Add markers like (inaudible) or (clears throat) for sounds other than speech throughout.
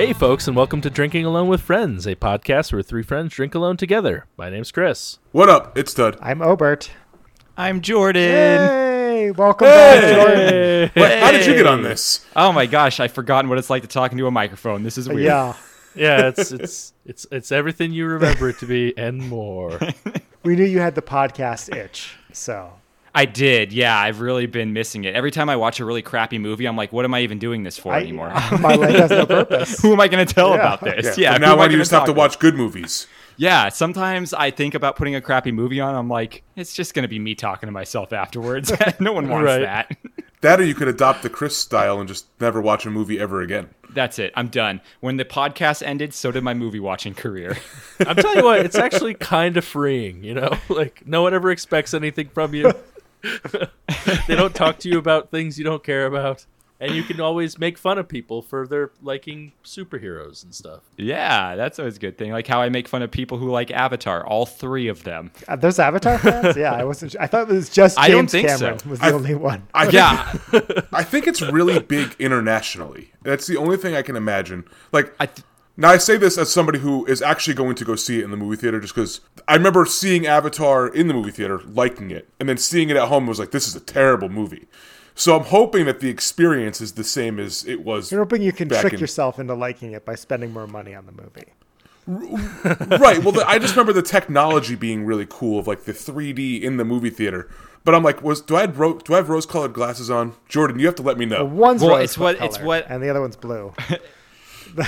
Hey, folks, and welcome to Drinking Alone with Friends, a podcast where three friends drink alone together. My name's Chris. What up? It's Dud. I'm Obert. I'm Jordan. Hey, welcome back, Jordan. What, how did you get on this? Oh my gosh, I've forgotten what it's like to talk into a microphone. This is weird. Yeah, (laughs) Yeah, it's it's it's it's everything you remember it to be and more. (laughs) we knew you had the podcast itch, so I did. Yeah, I've really been missing it. Every time I watch a really crappy movie, I'm like, what am I even doing this for I, anymore? (laughs) my life has no purpose. (laughs) who am I going to tell Yeah. about this? Yeah. Yeah. From who now am I you just have to talk watch good movies. Yeah, sometimes I think about putting a crappy movie on. I'm like, it's just going to be me talking to myself afterwards. (laughs) no one wants Right. that. That or you could adopt the Chris style and just never watch a movie ever again. That's it. I'm done. When the podcast ended, so did my movie watching career. I'm telling you what, it's actually kind of freeing, you know? Like, no one ever expects anything from you. (laughs) they don't talk to you about things you don't care about. And you can always make fun of people for their liking superheroes and stuff. yeah, that's always a good thing. Like how I make fun of people who like Avatar, all three of them. Uh, there's Avatar fans. Yeah, I wasn't. I thought it was just James I don't think Cameron so. was the I- only one. I Yeah. I think it's really big internationally. That's the only thing I can imagine. Like, I th- now I say this as somebody who is actually going to go see it in the movie theater just because I remember seeing Avatar in the movie theater, liking it, and then seeing it at home was like, this is a terrible movie. So I'm hoping that the experience is the same as it was. You're hoping you can trick in- yourself into liking it by spending more money on the movie. (laughs) right. Well, the, I just remember the technology being really cool of like the 3D in the movie theater. But I'm like, was do I have ro- do I have rose-colored glasses on? Jordan, you have to let me know. One's Well, rose it's what- it's what- and the other one's blue. (laughs) (laughs)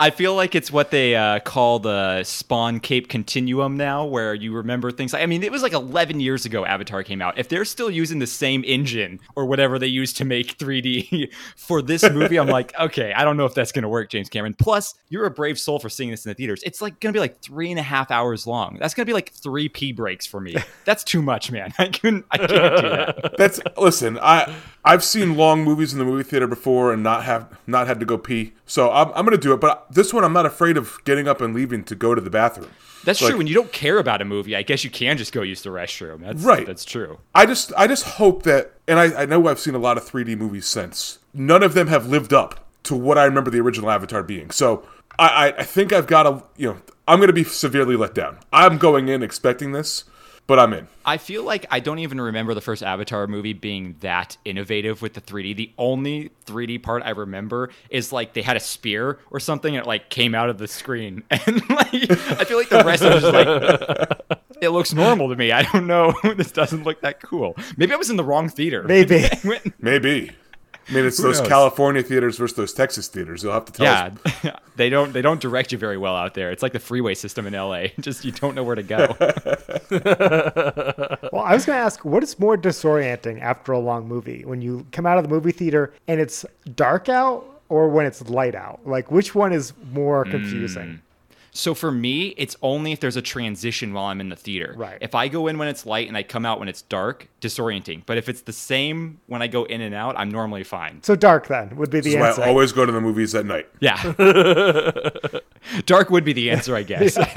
I feel like it's what they uh, call the Spawn Cape Continuum now, where you remember things. Like, I mean, it was like 11 years ago Avatar came out. If they're still using the same engine or whatever they used to make 3D (laughs) for this movie, I'm like, (laughs) okay, I don't know if that's going to work, James Cameron. Plus, you're a brave soul for seeing this in the theaters. It's like going to be like three and a half hours long. That's going to be like three pee breaks for me. That's too much, man. I couldn't. I can't do that. That's listen. I I've seen long movies in the movie theater before and not have not had to go pee. So I'm I'm gonna do it. But this one, I'm not afraid of getting up and leaving to go to the bathroom. That's Like- true. When you don't care about a movie, I guess you can just go use the restroom. That's Right. That's true. I just I just hope that, and I, I know I've seen a lot of 3D movies since. None of them have lived up to what I remember the original Avatar being. So I I, I think I've got to you know I'm gonna be severely let down. I'm going in expecting this, but I'm in. I feel like I don't even remember the first Avatar movie being that innovative with the 3D. The only 3D part I remember is like they had a spear or something and it like came out of the screen. (laughs) And like I feel like the rest of it was like it looks normal to me. I don't know. (laughs) this doesn't look that cool. Maybe I was in the wrong theater. Maybe. (laughs) Maybe. I mean, it's those knows? California theaters versus those Texas theaters. You'll have to tell us. yeah, (laughs) they don't they don't direct you very well out there. It's like the freeway system in LA. (laughs) Just you don't know where to go. (laughs) Well, I was going to ask, what is more disorienting after a long movie? When you come out of the movie theater and it's dark out or when it's light out? Like, which one is more hmm. confusing? So for me, it's only if there's a transition while I'm in the theater. Right. If I go in when it's light and I come out when it's dark, disorienting. But if it's the same when I go in and out, I'm normally fine. So dark then would be the That's answer. I always go to the movies at night. Yeah. (laughs) dark would be the answer, I guess. (laughs) (laughs)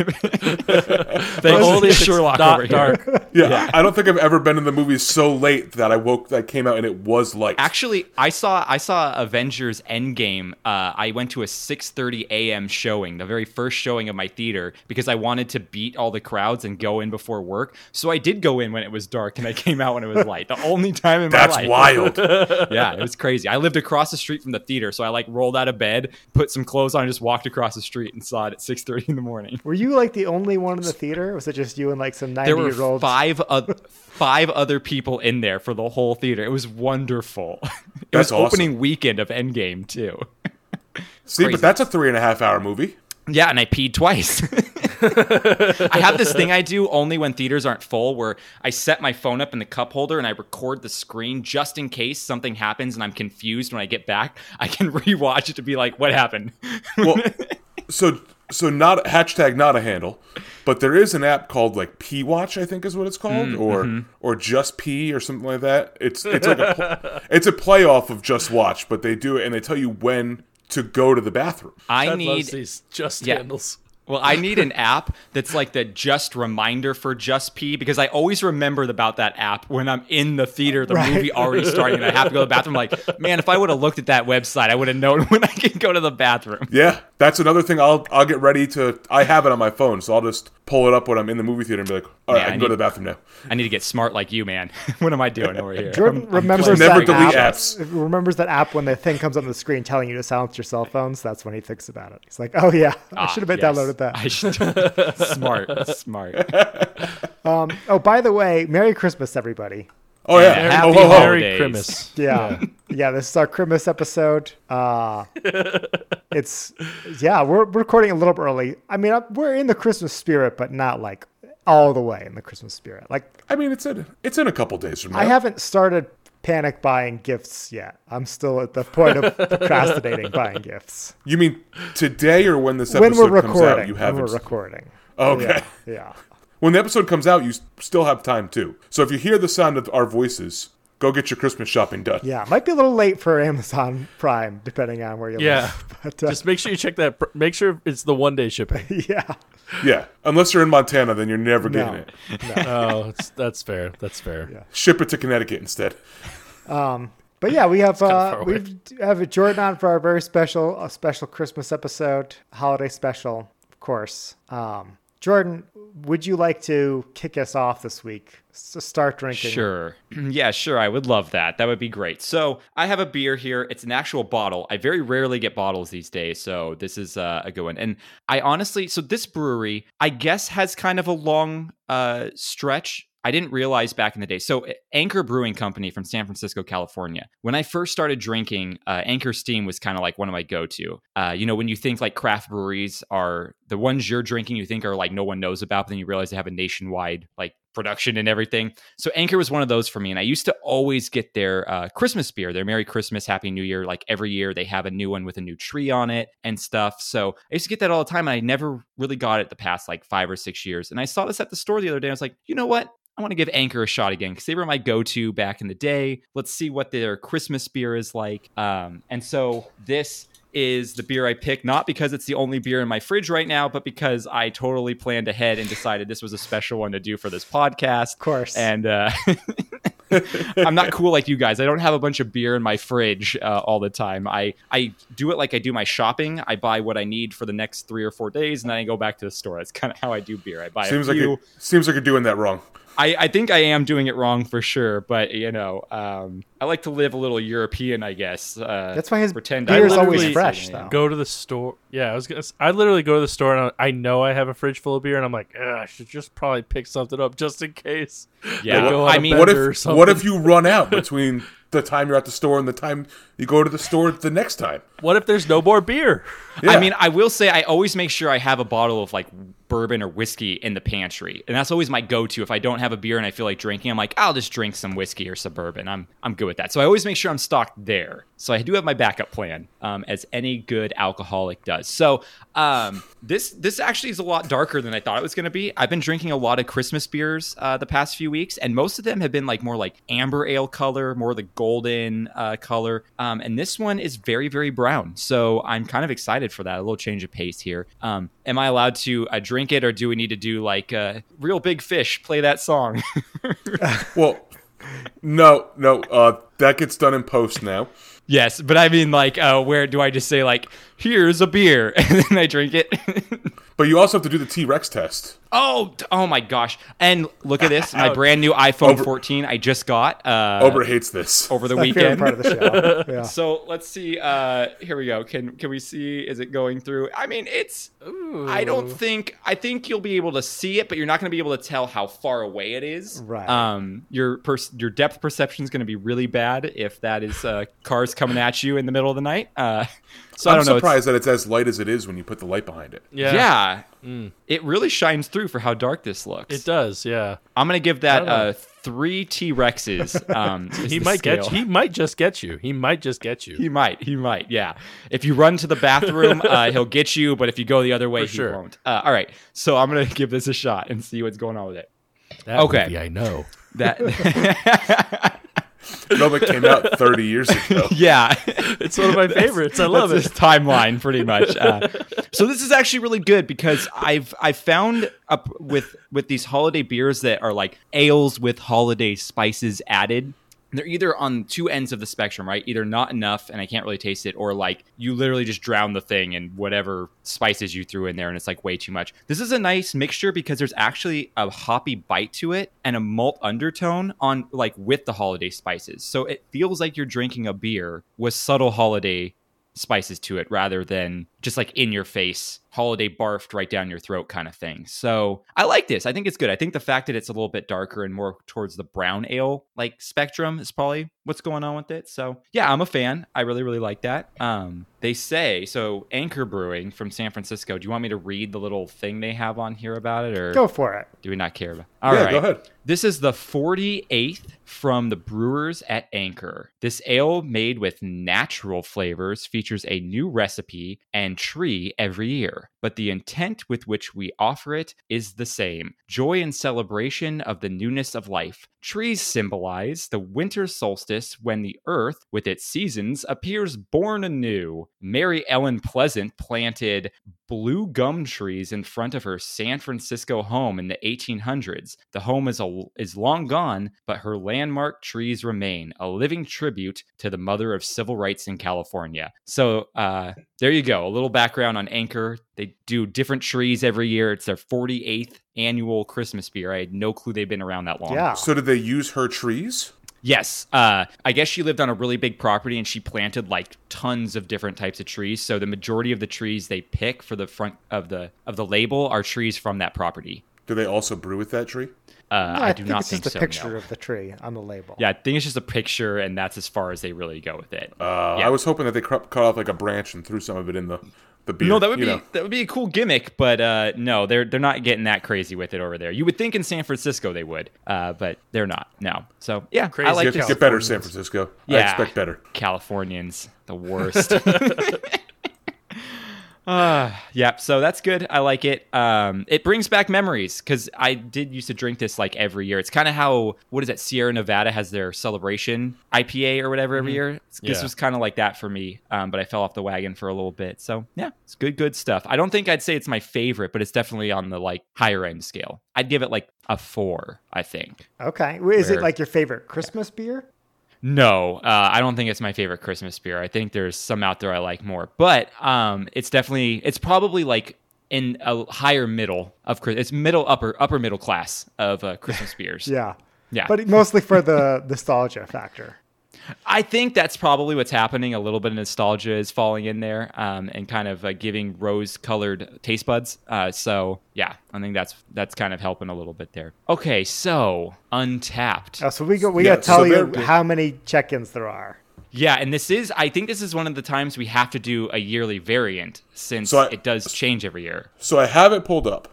Thanks, Only if it's Sherlock not over here. dark. Yeah, I don't think I've ever been in the movies so late that I woke, that came out and it was light. Actually, I saw I saw Avengers Endgame. Uh, I went to a 6:30 a.m. showing, the very first showing of my theater, because I wanted to beat all the crowds and go in before work. So I did go in when it was dark, and I came out when it was light. The only time in my That's life. wild. (laughs) yeah, it was crazy. I lived across the street from the theater, so I like rolled out of bed, put some clothes on, and just walked across the street and saw it at 6:30 in the morning. Were you like the only one in the theater? Or was it just you and like some 90 There were year olds? five oth- five other people in there for the whole theater. It was wonderful. (laughs) It That's was awesome. opening weekend of Endgame too. (laughs) See, crazy. but that's a three and a half hour movie. Yeah, and I peed twice. (laughs) I have this thing I do only when theaters aren't full where I set my phone up in the cup holder and I record the screen just in case something happens and I'm confused when I get back. (laughs) I can rewatch it to be like, what happened? Well, (laughs) so so not hashtag not a handle, but there is an app called like P Watch, I think is what it's called, Mm, or mm-hmm. or just P or something like that. It's it's like a it's a play off of Just Watch, but they do it and they tell you when to go to the bathroom. I Ted need loves these just Yeah. handles. Well, I need an app that's like the just reminder for just pee because I always remember about that app when I'm in the theater, the Right. movie already starting, and I have to go to the bathroom. Like, man, if I would have looked at that website, I would have known (laughs) when I can go to the bathroom. Yeah, that's another thing. I'll I'll get ready to. I have it on my phone, so I'll just pull it up when I'm in the movie theater and be like, all right, Yeah, I I can go to the bathroom now. I need to get smart like you, man. (laughs) what am I doing over here? Jordan remembers just never delete app, apps. (laughs) Remembers that app when the thing comes on the screen telling you to silence your cell phones. That's when he thinks about it. He's like, "Oh yeah, I Ah, should have been yes. downloaded that." (laughs) I should. (laughs) smart, smart. (laughs) Oh, by the way, Merry Christmas, everybody. Oh yeah, Merry- oh, Happy ho, ho. Merry. Christmas. Yeah, yeah. This is our Christmas episode. Uh, it's yeah. We're, we're recording a little bit early. I mean, uh, we're in the Christmas spirit, but not like all the way in the Christmas spirit. Like I mean, it's in it's in a couple days from now. I haven't started panic buying gifts yet. I'm still at the point of (laughs) procrastinating buying gifts. You mean today or when this when we're comes recording, out? You haven't. we're recording. okay. Yeah, yeah. When the episode comes out, you still have time too. So if you hear the sound of our voices, go get your Christmas shopping done. Yeah, might be a little late for Amazon Prime, depending on where you Yeah. live. (laughs) But uh, Just make sure you check that. Make sure it's the one day shipping. (laughs) yeah, Yeah, unless you're in Montana, then you're never getting no, it. (laughs) Oh, it's, that's fair. That's fair. Yeah. Ship it to Connecticut instead. Um, But yeah, we have kinda uh, we have Jordan on for our very special a special Christmas episode, holiday special, of course. Um, Jordan, would you like to kick us off this week? S- start drinking. Sure. (clears throat) Yeah, sure. I would love that. That would be great. So I have a beer here. It's an actual bottle. I very rarely get bottles these days, so this is uh, a good one. And I honestly, so this brewery, I guess, has kind of a long uh, stretch. I didn't realize back in the day. So Anchor Brewing Company from San Francisco, California. When I first started drinking, uh, Anchor Steam was kind of like one of my go-to. Uh, you know, when you think like craft breweries are the ones you're drinking, you think are like no one knows about, but then you realize they have a nationwide like production and everything. So Anchor was one of those for me, and I used to always get their uh, Christmas beer, their Merry Christmas, Happy New Year. Like every year, they have a new one with a new tree on it and stuff. So I used to get that all the time, and I never really got it the past like five or six years. And I saw this at the store the other day. I was like, you know what? I want to give Anchor a shot again because they were my go-to back in the day. Let's see what their Christmas beer is like. Um, and so this is the beer I picked, not because it's the only beer in my fridge right now, but because I totally planned ahead and decided this was a special one to do for this podcast. Of course. And uh, (laughs) I'm not cool like you guys. I don't have a bunch of beer in my fridge uh, all the time. I, I do it like I do my shopping. I buy what I need for the next three or four days, and then I go back to the store. That's kind of how I do beer. I buy Seems a like few. it, seems like you're doing that wrong. I, I think I am doing it wrong for sure, but you know, um, I like to live a little European, I guess. Uh, That's why his pretend beer is always fresh, though. Go to the store. Yeah, I was gonna. s- I literally go to the store and I I know I have a fridge full of beer, and I'm like, I should just probably pick something up just in case. Yeah, They go I mean- What if what if you run out (laughs) between the time you're at the store and the time you go to the store the next time? What if there's no more beer? Yeah. I mean, I will say I always make sure I have a bottle of like bourbon or whiskey in the pantry, and that's always my go-to. If I don't have a beer and I feel like drinking, I'm like, I'll just drink some whiskey or some bourbon. I'm I'm good with that. So I always make sure I'm stocked there. So I do have my backup plan, um, as any good alcoholic does. So um, this this actually is a lot darker than I thought it was going to be. I've been drinking a lot of Christmas beers uh, the past few weeks, and most of them have been like more like amber ale color, more the golden uh, color. Um, and this one is very very brown. So I'm kind of excited for that. A little change of pace here. Um, am I allowed to uh, drink it, or do we need to do like uh, Reel Big Fish? Play that song. (laughs) Well, no, no, uh, that gets done in post now. yes, but I mean like, uh, where do I just say like, here's a beer, (laughs) and then I drink it? (laughs) But you also have to do the T Rex test. Oh, oh my gosh! And look at this, my (laughs) brand new iPhone Over- 14. I just got uh, Ober hates this. over the My favorite weekend. part of the show. (laughs) Yeah. So let's see. Uh, here we go. Can can we see? Is it going through? I mean, it's. I don't think. I think you'll be able to see it, but you're not going to be able to tell how far away it is. Right. Um. Your pers- your depth perception is going to be really bad if that is uh, cars coming at you in the middle of the night. Uh. (laughs) So I I'm don't know. it's- surprised that it's as light as it is when you put the light behind it. Yeah, Yeah. It really shines through for how dark this looks. it does. Yeah, I'm gonna give that uh, three T Rexes. Um, (laughs) he might get. scale. He might just get you. He might just get you. He might. He might. Yeah. If you run to the bathroom, (laughs) uh, he'll get you. But if you go the other way, For he sure. won't. Uh, all right. So I'm gonna (laughs) give this a shot and see what's going on with it. That Okay. I know. That No, that came out 30 years ago. (laughs) Yeah. It's one of my favorites. I love That's it. his timeline, pretty much. Uh, so this is actually really good because I've I found up with with these holiday beers that are like ales with holiday spices added. They're either on two ends of the spectrum, right? Either not enough and I can't really taste it, or like you literally just drown the thing in whatever spices you threw in there and it's like way too much. This is a nice mixture because there's actually a hoppy bite to it and a malt undertone on like with the holiday spices. So it feels like you're drinking a beer with subtle holiday spices to it rather than just like in your face holiday barfed right down your throat kind of thing. So I like this. I think it's good. I think the fact that it's a little bit darker and more towards the brown ale like spectrum is probably what's going on with it. So yeah, I'm a fan. I really really like that. Um, they say so. Anchor Brewing from San Francisco. Do you want me to read the little thing they have on here about it, or Go for it. do we not care about? All yeah, right. go ahead. This is the 48th from the brewers at Anchor. This ale made with natural flavors features a new recipe and tree every year, but the intent with which we offer it is the same joy and celebration of the newness of life. Trees symbolize the winter solstice when the earth, with its seasons, appears born anew. Mary Ellen Pleasant planted blue gum trees in front of her San Francisco home in the 1800s. The home is a, is long gone, but her landmark trees remain, a living tribute to the mother of civil rights in California. So uh, there you go, a little background on Anchor. They do different trees every year. It's their 48th annual Christmas beer. I had no clue they've been around that long. Yeah. So did they use her trees? Yes. Uh, I guess she lived on a really big property and she planted like tons of different types of trees. So the majority of the trees they pick for the front of the of the label are trees from that property. Do they also brew with that tree? Uh, No, I, I, do think not it's think just so. a picture no. of the tree on the label. Yeah, I think it's just a picture, and that's as far as they really go with it. Uh, Yeah. I was hoping that they cr- cut off like a branch and threw some of it in the the beer. no, that would be know. that would be a cool gimmick, but uh, no, they're they're not getting that crazy with it over there. You would think in San Francisco they would, uh, but they're not. No, so yeah, Crazy I like Get, this. get better, San Francisco. I Yeah. expect better. Californians, the worst. (laughs) (laughs) (sighs) Uh, yeah, so that's good. I like it. Um, it brings back memories because I did used to drink this like every year. It's kind of how what is that? Sierra Nevada has their celebration IPA or whatever every year. This Yeah. was kind of like that for me, um, but I fell off the wagon for a little bit. So yeah, it's good, good stuff. I don't think I'd say it's my favorite, but it's definitely on the like higher end scale. I'd give it like a four. I think. Okay. Is Where- it like your favorite Christmas beer? No, uh, I don't think it's my favorite Christmas beer. I think there's some out there I like more, but um, it's definitely it's probably like in a higher middle of it's middle upper upper middle class of uh, Christmas (laughs) beers. Yeah. Yeah. But mostly for the (laughs) nostalgia factor. I think that's probably what's happening. A little bit of nostalgia is falling in there, um, and kind of uh, giving rose-colored taste buds. Uh, so yeah, I think that's that's kind of helping a little bit there. Okay, so Untappd. Oh, so we go. We Yeah, got to tell so you how many check-ins there are. Yeah, and this is I think this is one of the times we have to do a yearly variant since So I- it does change every year. So I have it pulled up.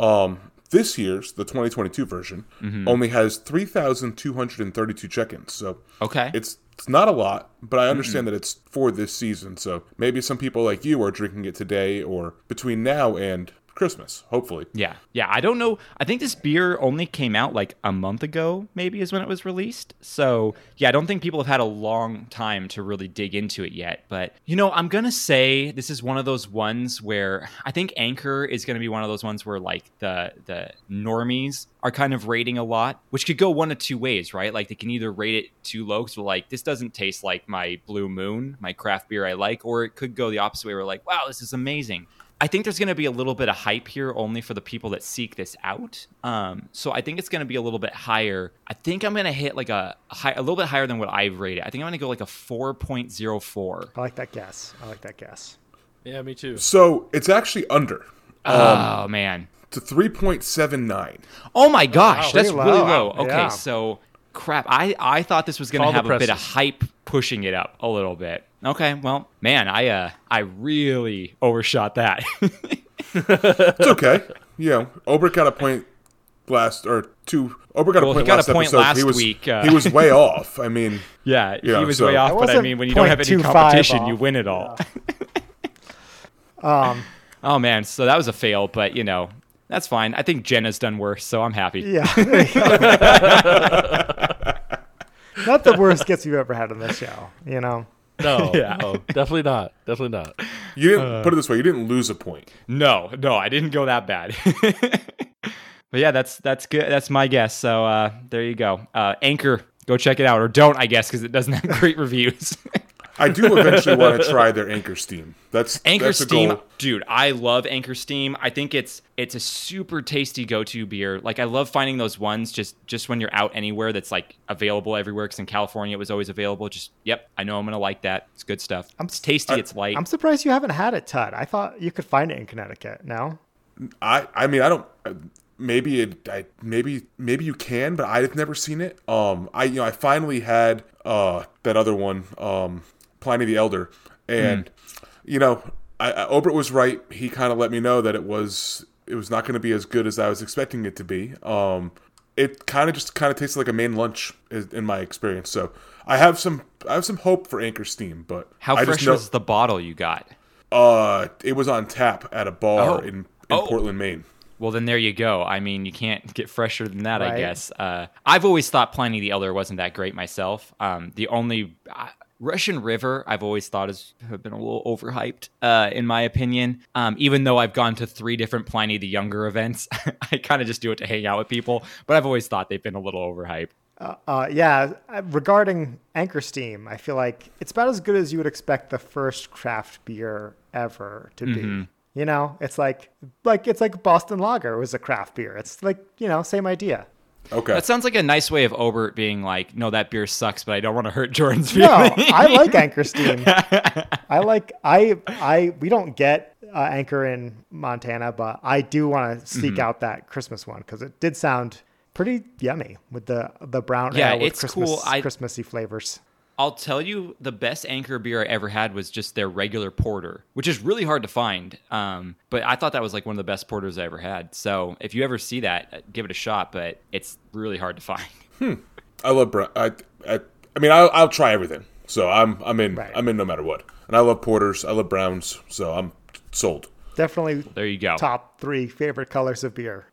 Um, this year's the 2022 version Mm-hmm. only has 3,232 check-ins. So Okay. it's it's not a lot, but I understand that it's for this season. So maybe some people like you are drinking it today or between now and Christmas, hopefully. Yeah, yeah. I don't know. I think this beer only came out like a month ago, maybe is when it was released. So yeah, I don't think people have had a long time to really dig into it yet. But you know, I'm gonna say this is one of those ones where I think Anchor is gonna be one of those ones where like the the normies are kind of rating a lot, which could go one of two ways, right? Like they can either rate it too low, so like this doesn't taste like my Blue Moon, my craft beer I like, or it could go the opposite way, where like, wow, this is amazing. I think there's going to be a little bit of hype here only for the people that seek this out. Um, so I think it's going to be a little bit higher. I think I'm going to hit like a, a high, a little bit higher than what I've rated. I think I'm going to go like a 4.04. I like that guess. I like that guess. Yeah, me too. So it's actually under oh man. to 3.79. Oh my gosh, wow. that's really low. low. Okay, Yeah. so crap. I I thought this was going to have a bit of hype pushing it up a little bit. Okay, well, man, I uh I really overshot that. (laughs) It's okay. you know, Obrick got a point last or two. Obrick got Well, a he point got a last point episode. last he was, week, uh. he was way (laughs) off. I mean, yeah, Yeah, he was so- way off, but I mean, when you don't have any competition, you win it all. (laughs) Um, Oh man, so that was a fail, but you know, that's fine. I think Jenna's done worse, so I'm happy. yeah. there you go. not the worst gifts you've ever had on this show. You know. No, (laughs) Yeah. no, definitely not. Definitely not. You didn't put it this way. You didn't lose a point. No, no, I didn't go that bad. (laughs) but yeah, that's that's good. That's my guess. So uh, there you go. Uh, Anchor, go check it out, or don't, I guess, because it doesn't have great reviews. (laughs) I do eventually want to try their Anchor Steam. That's Anchor that's a Steam, goal. dude, I love Anchor Steam. I think it's it's a super tasty go-to beer. Like I love finding those ones just just when you're out anywhere that's like available everywhere. Because in California it was always available. Just yep, I know I'm gonna like that. It's good stuff. I'm, it's tasty. it's light. I'm surprised you haven't had it, Todd. I thought you could find it in Connecticut. No. I I mean I don't. Maybe it. I maybe maybe you can, but I've never seen it. Um, I you know I finally had uh that other one. Um, Pliny the Elder, and you know I, I Obert was right. He kind of let me know that it was it was not going to be as good as I was expecting it to be. Um, it kind of just kind of tasted like a Maine Lunch in my experience. So I have some I have some hope for Anchor Steam, but How I fresh just know, was the bottle you got? Uh, it was on tap at a bar Oh. in, in Oh. Portland, Maine. Well, then there you go. I mean, you can't get fresher than that, I guess. Uh, I've always thought Pliny the Elder wasn't that great myself. Um, the only Russian River I've always thought has been a little overhyped, uh, in my opinion. Um, even though I've gone to three different Pliny the Younger events, (laughs) I kind of just do it to hang out with people. But I've always thought they've been a little overhyped. Uh, uh, yeah, uh, regarding Anchor Steam, I feel like it's about as good as you would expect the first craft beer ever to be. You know, it's like like it's like Boston Lager was a craft beer. It's like you know, same idea. Okay. That sounds like a nice way of Obert being like, "No, that beer sucks, but I don't want to hurt (laughs) Jordan's feelings. No, feelings." I like Anchor Steam. (laughs) I like I I we don't get uh, Anchor in Montana, but I do want to seek out that Christmas one because it did sound pretty yummy with the the brown Yeah, ale with it's Christmas cool. I- Christmassy flavors. I'll tell you the best Anchor beer I ever had was just their regular porter, which is really hard to find. Um, but I thought that was like one of the best porters I ever had. So if you ever see that, uh, give it a shot. But it's really hard to find. (laughs) I love brown. I, I, I mean, I'll, I'll try everything. So I'm, I'm in. Right. I'm in no matter what. And I love porters. I love browns. So I'm sold. Definitely There you go. top three favorite colors of beer.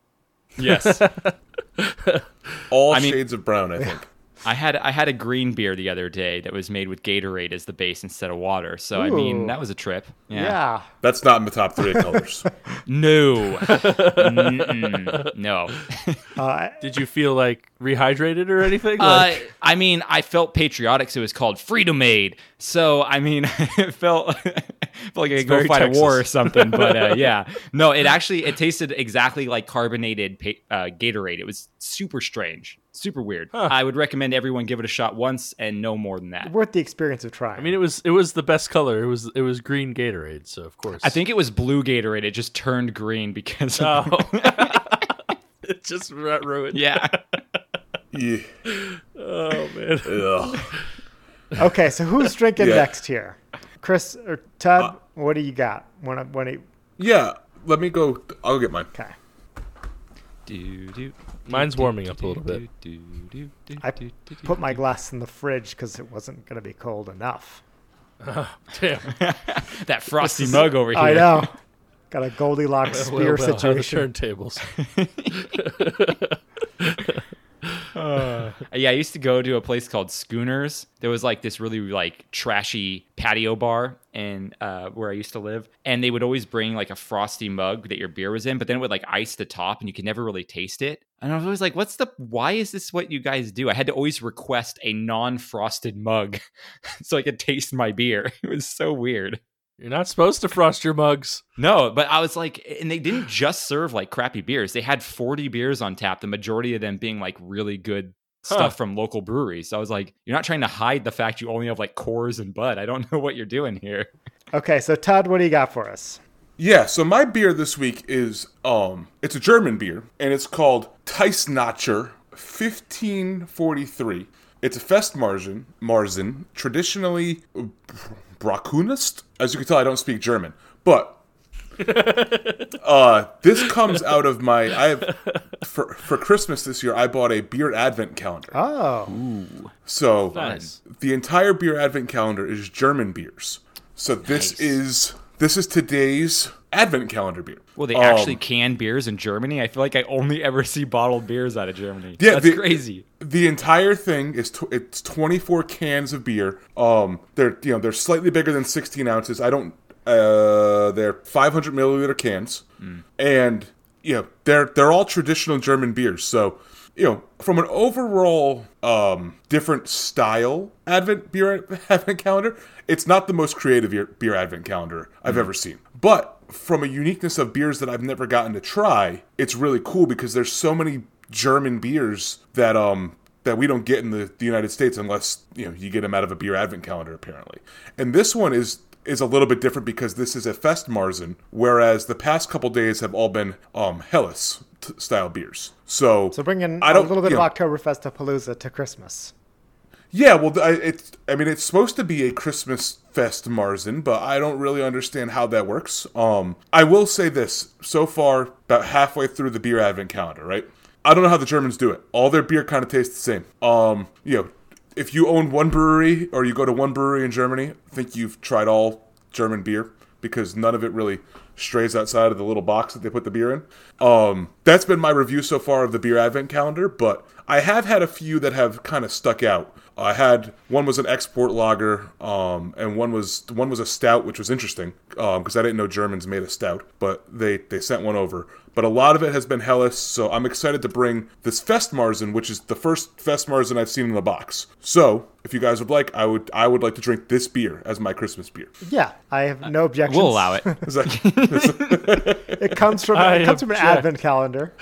Yes, (laughs) All I mean- shades of brown. I think. I had I had a green beer the other day that was made with Gatorade as the base instead of water. So I mean that was a trip. Yeah. Yeah. That's not in the top three of colors. (laughs) No. Mm-mm. no. Uh, (laughs) Did you feel like rehydrated or anything? Uh, I mean, I felt patriotic, so it was called Freedom Aid. So, I mean, (laughs) it felt, felt like I could go very fight a war or something. But uh, yeah, no, it actually it tasted exactly like carbonated pa- uh, Gatorade. It was super strange, super weird. I would recommend everyone give it a shot once and no more than that. worth the experience of trying. I mean, it was it was the best color. It was it was green Gatorade, so of course. I think it was blue Gatorade. It just turned green because Oh. (laughs) (laughs) it just ru- ruined. yeah. (laughs) yeah. Oh man. Ugh. okay, so who's drinking Yeah. next here? Chris or Tud? Uh, what do you got? When when it, Yeah. Let me go. I'll get mine. okay. Do, do, Mine's warming up a little bit. I put my glass in the fridge because it wasn't going to be cold enough. (laughs) Damn. (laughs) that frosty mug over here. I know. (laughs) Got a Goldilocks Well, beer well, how the situation. turntables. Uh, (laughs) yeah, I used to go to a place called Schooners. There was like this really like trashy patio bar and uh, where I used to live, and they would always bring like a frosty mug that your beer was in, but then it would like ice the top, and you could never really taste it. And I was always like, "What's the? Why is this what you guys do?" I had to always request a non-frosted mug (laughs) so I could taste my beer. (laughs) It was so weird. You're not supposed to frost your mugs. No, but I was like, and they didn't just serve like crappy beers. They had 40 beers on tap, the majority of them being like really good Huh. stuff from local breweries. So I was like, you're not trying to hide the fact you only have like Coors and Bud. I don't (laughs) know what you're doing here. Okay, so Todd, what do you got for us? Yeah. So my beer this week is um, it's a German beer, and it's called Teisnacher 1543. It's a Festmarzen, Marzen, traditionally Brackunist. As you can tell, I don't speak German, but uh, this comes out of my. I have for for Christmas this year. I bought a beer advent calendar. Oh, So Nice. the entire beer advent calendar is German beers. So this Nice. is This is today's advent calendar beer. Well, they Um, actually can beers in Germany. I feel like I only (laughs) ever see bottled beers out of Germany. Yeah, that's the- crazy. the entire thing is tw- it's 24 cans of beer. Um, they're you know they're slightly bigger than 16 ounces. I don't. Uh, they're 500 milliliter cans, and you know they're they're all traditional German beers. So you know from an overall um different style Advent beer (laughs) Advent calendar, it's not the most creative beer, beer Advent calendar I've ever seen, but. From a uniqueness of beers that I've never gotten to try, it's really cool because there's so many German beers that um that we don't get in the, the United States unless you know you get them out of a beer advent calendar apparently. And this one is is a little bit different because this is a Festmarzen, whereas the past couple days have all been um Helles t- style beers. So So bringing I a don't- a little bit know, of Oktoberfest Palooza to Christmas. Yeah, well, I, it's I mean it's supposed to be a Christmas fest Marzen, but I don't really understand how that works. Um, I will say this: so far, about halfway through the beer advent calendar, right? I don't know how the Germans do it. All their beer kind of tastes the same. Um, you know, if you own one brewery or you go to one brewery in Germany, I think you've tried all German beer because none of it really strays outside of the little box that they put the beer in. Um, that's been my review so far of the beer advent calendar, but I have had a few that have kind of stuck out. I had one was an export lager, um, and one was one was a stout, which was interesting because I didn't know Germans made a stout, but they they sent one over. But a lot of it has been Helles, so I'm excited to bring this Festmarzen, which is the first Festmarzen I've seen in the box. So if you guys would like, I would I would like to drink this beer as my Christmas beer. Yeah, I have no objections. We'll allow it. (laughs) Is that- (laughs) (laughs) It comes from I it comes from an advent calendar.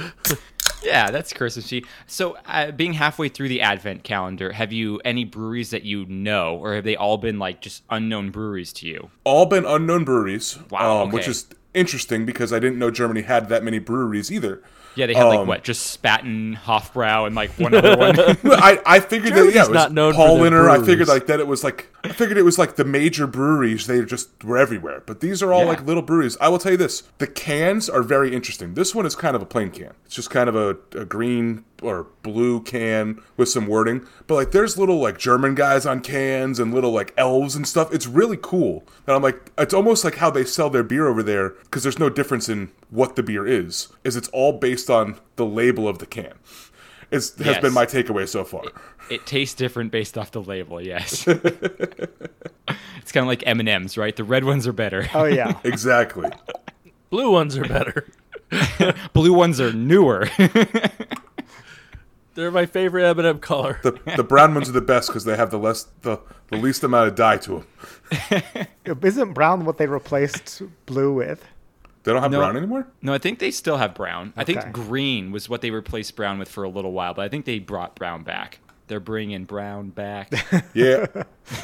Yeah, that's Christmas Christmassy. So, uh, being halfway through the Advent calendar, have you any breweries that you know, or have they all been like just unknown breweries to you? all been unknown breweries, Wow, um, which is interesting because I didn't know Germany had that many breweries either. Yeah, they had like Um, what, just Spaten, Hofbrau, and like one other one. (laughs) I, I figured that yeah, it was not known for their I figured like that it was like I figured it was like the major breweries. They just were everywhere, but these are all Yeah. like little breweries. I will tell you this: the cans are very interesting. This one is kind of a plain can. It's just kind of a, a green or blue can with some wording. But like, there's little like German guys on cans and little like elves and stuff. It's really cool. And I'm like, it's almost like how they sell their beer over there because there's no difference in what the beer is. Is it's all based on the label of the can. It's, has been my takeaway so far. it tastes different based off the label. Yes, (laughs) it's kind of like M and M's, right? The red ones are better. Oh yeah. (laughs) Exactly. Blue ones are better. (laughs) Blue ones are newer. They're my favorite M&M color. The the brown ones are the best because they have the less the, the least amount of dye to them. (laughs) Isn't brown what they replaced blue with? They don't have No. brown anymore. no, I think they still have brown. I think green was what they replaced brown with for a little while, but I think they brought brown back. They're bringing brown back. Yeah. (laughs)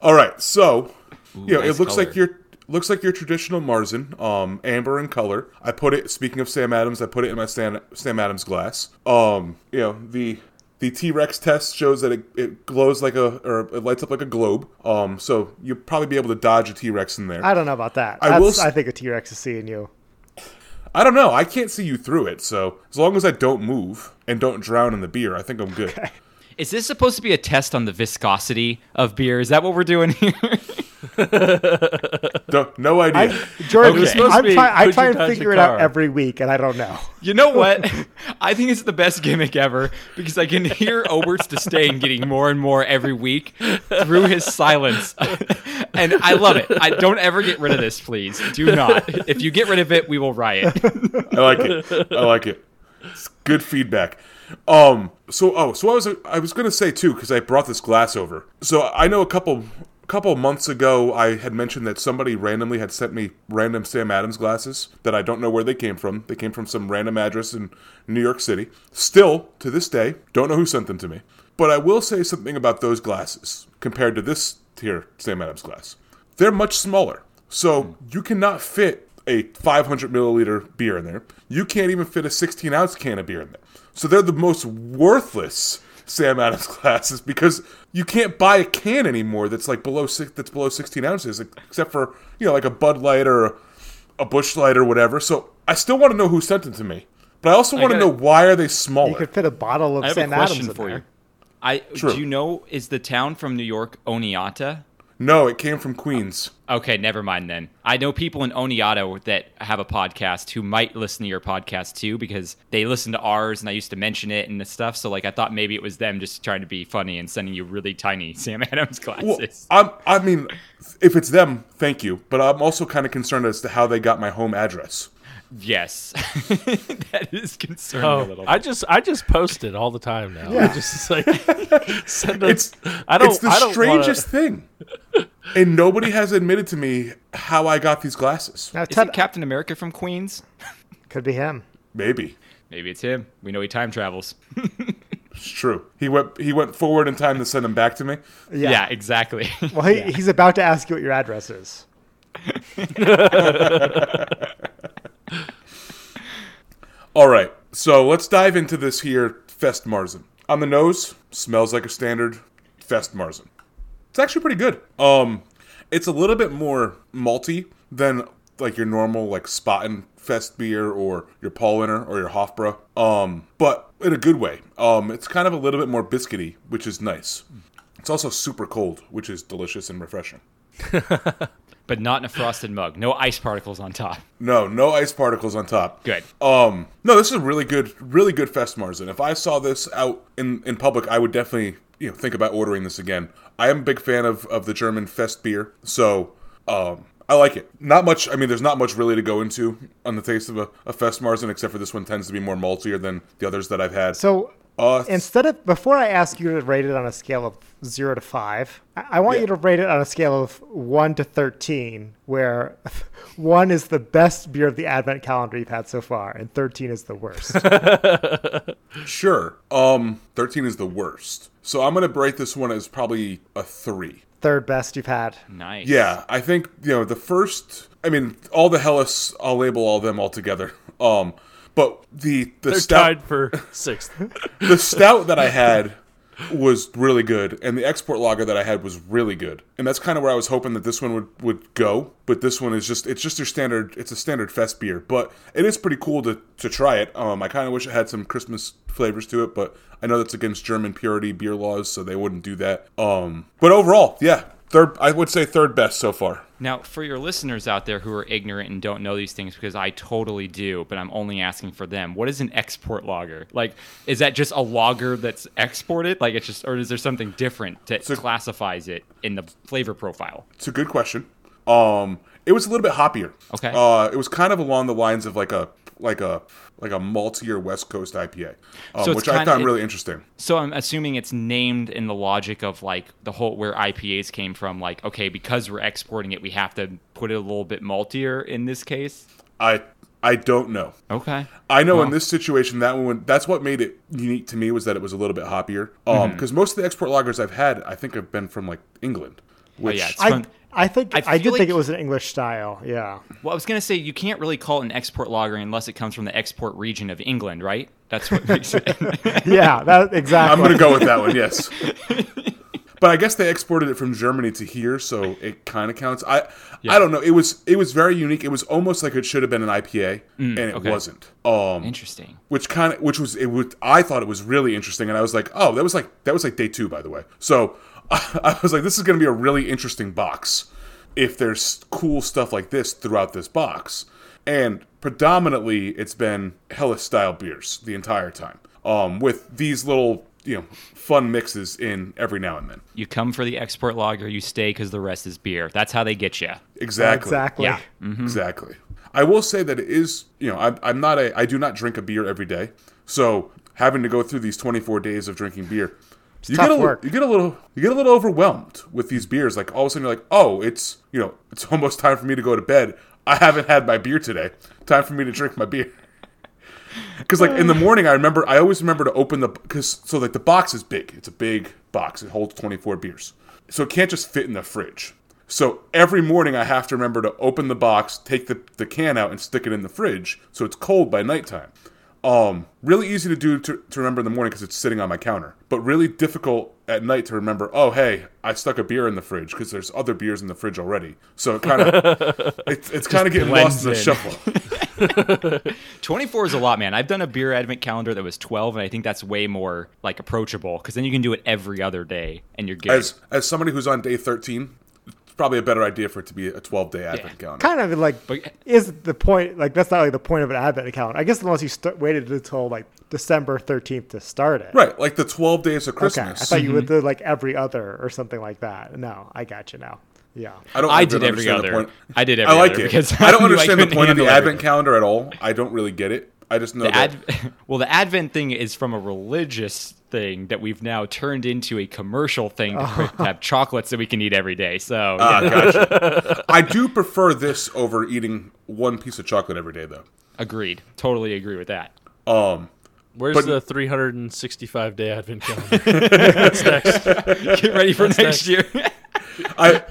All right. So, you know, nice it looks color. like your looks like your traditional Marzen, um, amber in color. I put it. Speaking of Sam Adams, I put it in my Sam, Sam Adams glass. Um, you know the. The T Rex test shows that it, it glows like a, or it lights up like a globe. Um, so you'll probably be able to dodge a T Rex in there. I don't know about that. I That's, will I, s- think a T Rex is seeing you. I don't know. I can't see you through it. So as long as I don't move and don't drown in the beer, I think I'm good. Is this supposed to be a test on the viscosity of beer? Is that what we're doing here? (laughs) No, no idea. I, Jordan, Okay. To I'm be, try, I try and figure it out every week, and I don't know. You know what? (laughs) I think it's the best gimmick ever because I can hear Obert's disdain getting more and more every week through his silence. (laughs) and I love it. I don't ever get rid of this, please. Do not. If you get rid of it, we will riot. I like it. I like it. It's good feedback. Um. So oh. So I was I was gonna say too because I brought this glass over. So I know a couple couple months ago I had mentioned that somebody randomly had sent me random Sam Adams glasses that I don't know where they came from. They came from some random address in New York City. Still to this day, don't know who sent them to me. But I will say something about those glasses compared to this here Sam Adams glass. They're much smaller. So hmm. you cannot fit a 500 milliliter beer in there. You can't even fit a 16 ounce can of beer in there. So they're the most worthless Sam Adams (laughs) glasses because you can't buy a can anymore that's like below six, that's below 16 ounces, except for you know like a Bud Light or a, a Busch Light or whatever. So I still want to know who sent them to me, but I also want to gotta- know why are they smaller. You smaller? could fit a bottle of I have Sam a Adams question in for there. you. I True. do you know is the town from New York Oneonta? No, it came from Queens. Okay, never mind then. I know people in Oneonta that have a podcast who might listen to your podcast too because they listen to ours and I used to mention it and the stuff. So like I thought maybe it was them just trying to be funny and sending you really tiny (laughs) Sam Adams Well, glasses. I'm, I mean, if it's them, thank you. But I'm also kind of concerned as to how they got my home address. Yes, (laughs) that is concerning a Oh, little. I just I just post it all the time now. I just like (laughs) send a, It's I don't it's the I don't strangest wanna, thing, and nobody has admitted to me how I got these glasses. Now, Is Ted, it Captain America from Queens? could be him. Maybe Maybe it's him. We know he time travels. (laughs) it's true. He went he went forward in time to send them back to me. Yeah. Yeah, exactly. Well, he, he's about to ask you what your address is. (laughs) All right, so let's dive into this here Fest Marzen. On the nose, smells like a standard Fest Marzen. It's actually pretty good. Um, it's a little bit more malty than like your normal like Spaten Fest beer or your Paulaner or your Hofbräu. Um, but in a good way. Um, it's kind of a little bit more biscuity, which is nice. It's also super cold, which is delicious and refreshing. (laughs) but not in a frosted mug. No ice particles on top. No, no ice particles on top. Good. Um, no, this is a really good, really good Fest Marzen. If I saw this out in, in public, I would definitely, you know, think about ordering this again. I am a big fan of, of the German Fest beer, so um, I like it. Not much. I mean, there's not much really to go into on the taste of a, a Fest Marzen, except for this one tends to be more maltier than the others that I've had. So uh, instead of before I ask you to rate it on a scale of zero to five, I, I want Yeah. you to rate it on a scale of one to thirteen, where (laughs) one is the best beer of the Advent calendar you've had so far, and thirteen is the worst. (laughs) sure. Um, 13 is the worst. So I'm gonna rate this one as probably a three. Third best you've had. Nice. Yeah, I think you know the first. I mean, all the Helles. I'll label all of them all together. (laughs) Um, but the the They're stout for sixth. (laughs) the stout that I had was really good, and the export lager that I had was really good. And that's kind of where I was hoping that this one would, would go. But this one is just it's just your standard. It's a standard fest beer, but it is pretty cool to to try it. Um, I kind of wish it had some Christmas flavors to it, but I know that's against German purity beer laws, so they wouldn't do that. Um, but overall, yeah, third. I would say third best so far. Now, for your listeners out there who are ignorant and don't know these things, because I totally do, but I'm only asking for them. What is an export lager? Like, is that just a lager that's exported? Like, it's just, or is there something different that a- classifies it in the flavor profile? It's a good question. Um, it was a little bit hoppier. Okay. Uh, it was kind of along the lines of like a like a like a maltier West Coast IPA, um, So which I kinda- found it- really interesting. So I'm assuming it's named in the logic of like the whole where IPAs came from. Like, okay, because we're exporting it, we have to put it a little bit maltier in this case. I I don't know. Okay. I know in this situation that one that's what made it unique to me was that it was a little bit hoppier. Um, because most of the export lagers I've had, I think have been from like England. Which Oh, yeah, it's I fun. I think I I, did feel think it was an English style. Yeah. Well, I was gonna say you can't really call it an export lager unless it comes from the export region of England, right? That's what makes (laughs) it. Yeah. That exactly. I'm gonna go with that one. Yes. But I guess they exported it from Germany to here, so it kind of counts. I I don't know. It was it was very unique. It was almost like it should have been an IPA, and it Mm, okay. wasn't. Um, Interesting. which kind of which was it would I thought it was really interesting and I was like oh that was like that was like day two by the way so (laughs) I was like this is going to be a really interesting box if there's cool stuff like this throughout this box and predominantly it's been Helles style beers the entire time um with these little you know fun mixes in every now and then You come for the export lager, you stay because the rest is beer. That's how they get you. exactly Exactly. Yeah. Exactly. I will say that it is, you know, I'm, I'm not a, I do not drink a beer every day. So having to go through these 24 days of drinking beer, you tough get a, work. you get a little, you get a little overwhelmed with these beers. Like all of a sudden you're like, oh, it's, you know, it's (laughs) almost time for me to go to bed. I haven't had my beer today. Time for me to drink my beer. (laughs) Because like in the morning, I remember, I always remember to open the, because so like the box is big. It's a big box. It holds 24 beers. So it can't just fit in the fridge. So every morning I have to remember to open the box, take the, the can out, and stick it in the fridge so it's cold by nighttime. Um, really easy to do to, to remember in the morning because it's sitting on my counter, but really difficult at night to remember. Oh, hey, I stuck a beer in the fridge because there's other beers in the fridge already. So it kind of (laughs) it's, it's kind of getting lost blends in the shuffle. (laughs) 24 is a lot, man. I've done a beer advent calendar that was 12, and I think that's way more like approachable because then you can do it every other day and you're good. As as somebody who's on day thirteen, It's probably a better idea for it to be a 12 day advent calendar. kind of like But- is the point like that's not like the point of an advent calendar. I guess unless you st- waited until like December 13th to start it. Right, like the 12 days of Okay. Christmas. I thought you mm-hmm. would do like every other or something like that. No, I got you now. Yeah. I don't. I did every other. I did every other. I like other it because I don't (laughs) knew understand the point of the handle advent everything. calendar at all. I don't really get it. I just know The that. ad- (laughs) well, the Advent thing is from a religious thing that we've now turned into a commercial thing to have (laughs) chocolates that we can eat every day. So Ah, gotcha. (laughs) I do prefer this over eating one piece of chocolate every day, though. agreed. Totally agree with that. Um, Where's But- the 365 day advent calendar? What's next? Get ready for next next? year. I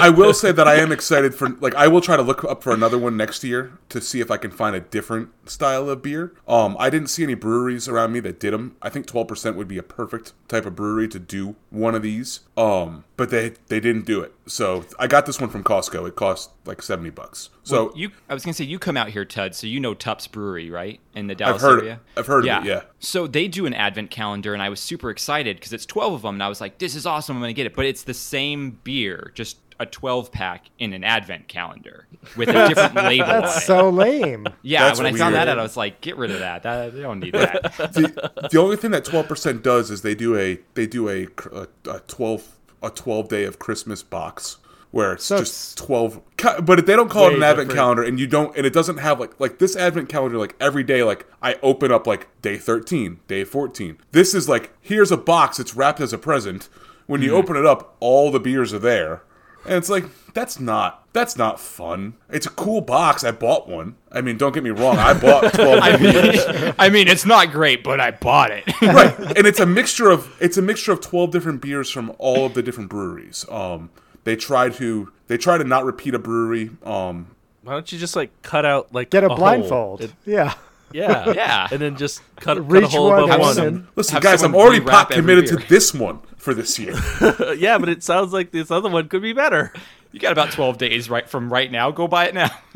I will say that I am excited for like I will try to look up for another one next year to see if I can find a different style of beer. Um, I didn't see any breweries around me that did them. I think twelve percent would be a perfect type of brewery to do one of these. Um, but they they didn't do it. So I got this one from Costco. It cost like seventy bucks. So you, I was gonna say you come out here, Tud, so you know Tupps Brewery, right, in the Dallas heard it. area. I've heard of it, yeah. So they do an advent calendar, and I was super excited because it's twelve of them, and I was like, "This is awesome! I'm gonna get it." But it's the same beer, just a twelve pack in an advent calendar with a different (laughs) label on it. That's so lame. yeah, That's when I found that out, I was like, "Get rid of that. that they don't need that." (laughs) (laughs) the, the only thing that twelve percent does is they do a they do a, a, a twelve a twelve day of Christmas box where it's So just twelve. ca- But they don't call it an advent different. calendar, and you don't, and it doesn't have like like this advent calendar. Like every day, like I open up like day thirteen, day fourteen. This is like here's a box. It's wrapped as a present. When you hmm. open it up, all the beers are there. And it's like that's not that's not fun. It's a cool box. I bought one. I mean, don't get me wrong. I bought (laughs) twelve I mean, (laughs) I mean, it's not great, but I bought it. (laughs) right and it's a mixture of it's a mixture of 12 different beers from all of the different breweries um they try to they try to not repeat a brewery um Why don't you just like cut out like Get a, hole? blindfold. It- yeah. yeah, Yeah. and then just cut, cut a Reach hole one above and one. listen. listen Have guys i'm already rewrap pot every committed to this one for this year (laughs) yeah, but it sounds like this other one could be better. You got about twelve days right from right now. Go buy it now. (laughs)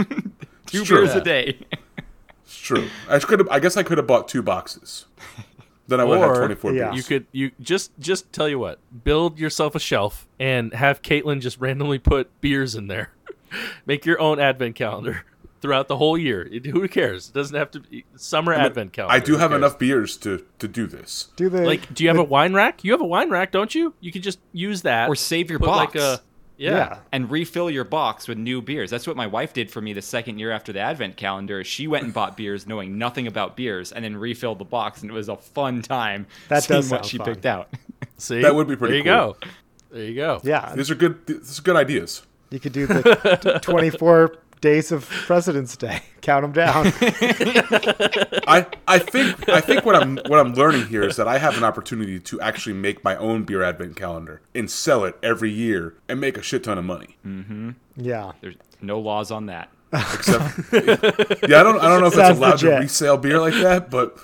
Two It's true. beers a day. it's true i could i guess i could have bought two boxes then i would have 24 yeah. beers You could you just just tell you what, build yourself a shelf and have Caitlin just randomly put beers in there. (laughs) Make your own advent calendar throughout the whole year. It, who cares? It doesn't have to be summer advent calendar. i do have enough beers to to do this Do they Like, do you have a wine rack? You have a wine rack, don't you? You could just use that Or save your put box. Like a, yeah. yeah. and refill your box with new beers. That's what my wife did for me the second year after the advent calendar. She went and bought beers knowing nothing about beers and then refilled the box and it was a fun time That seeing does what she fun. picked out. (laughs) See, That would be pretty cool. There you cool. go. There you go. Yeah. these are good these are good ideas You could do the t- 24 days of President's Day. (laughs) Count them down. (laughs) I, I think I think what I'm what I'm learning here is that I have an opportunity to actually make my own beer advent calendar and sell it every year and make a shit ton of money. Mm-hmm. yeah. There's no laws on that. Except, yeah, I don't I don't know if it's Sounds allowed to resell beer like that, but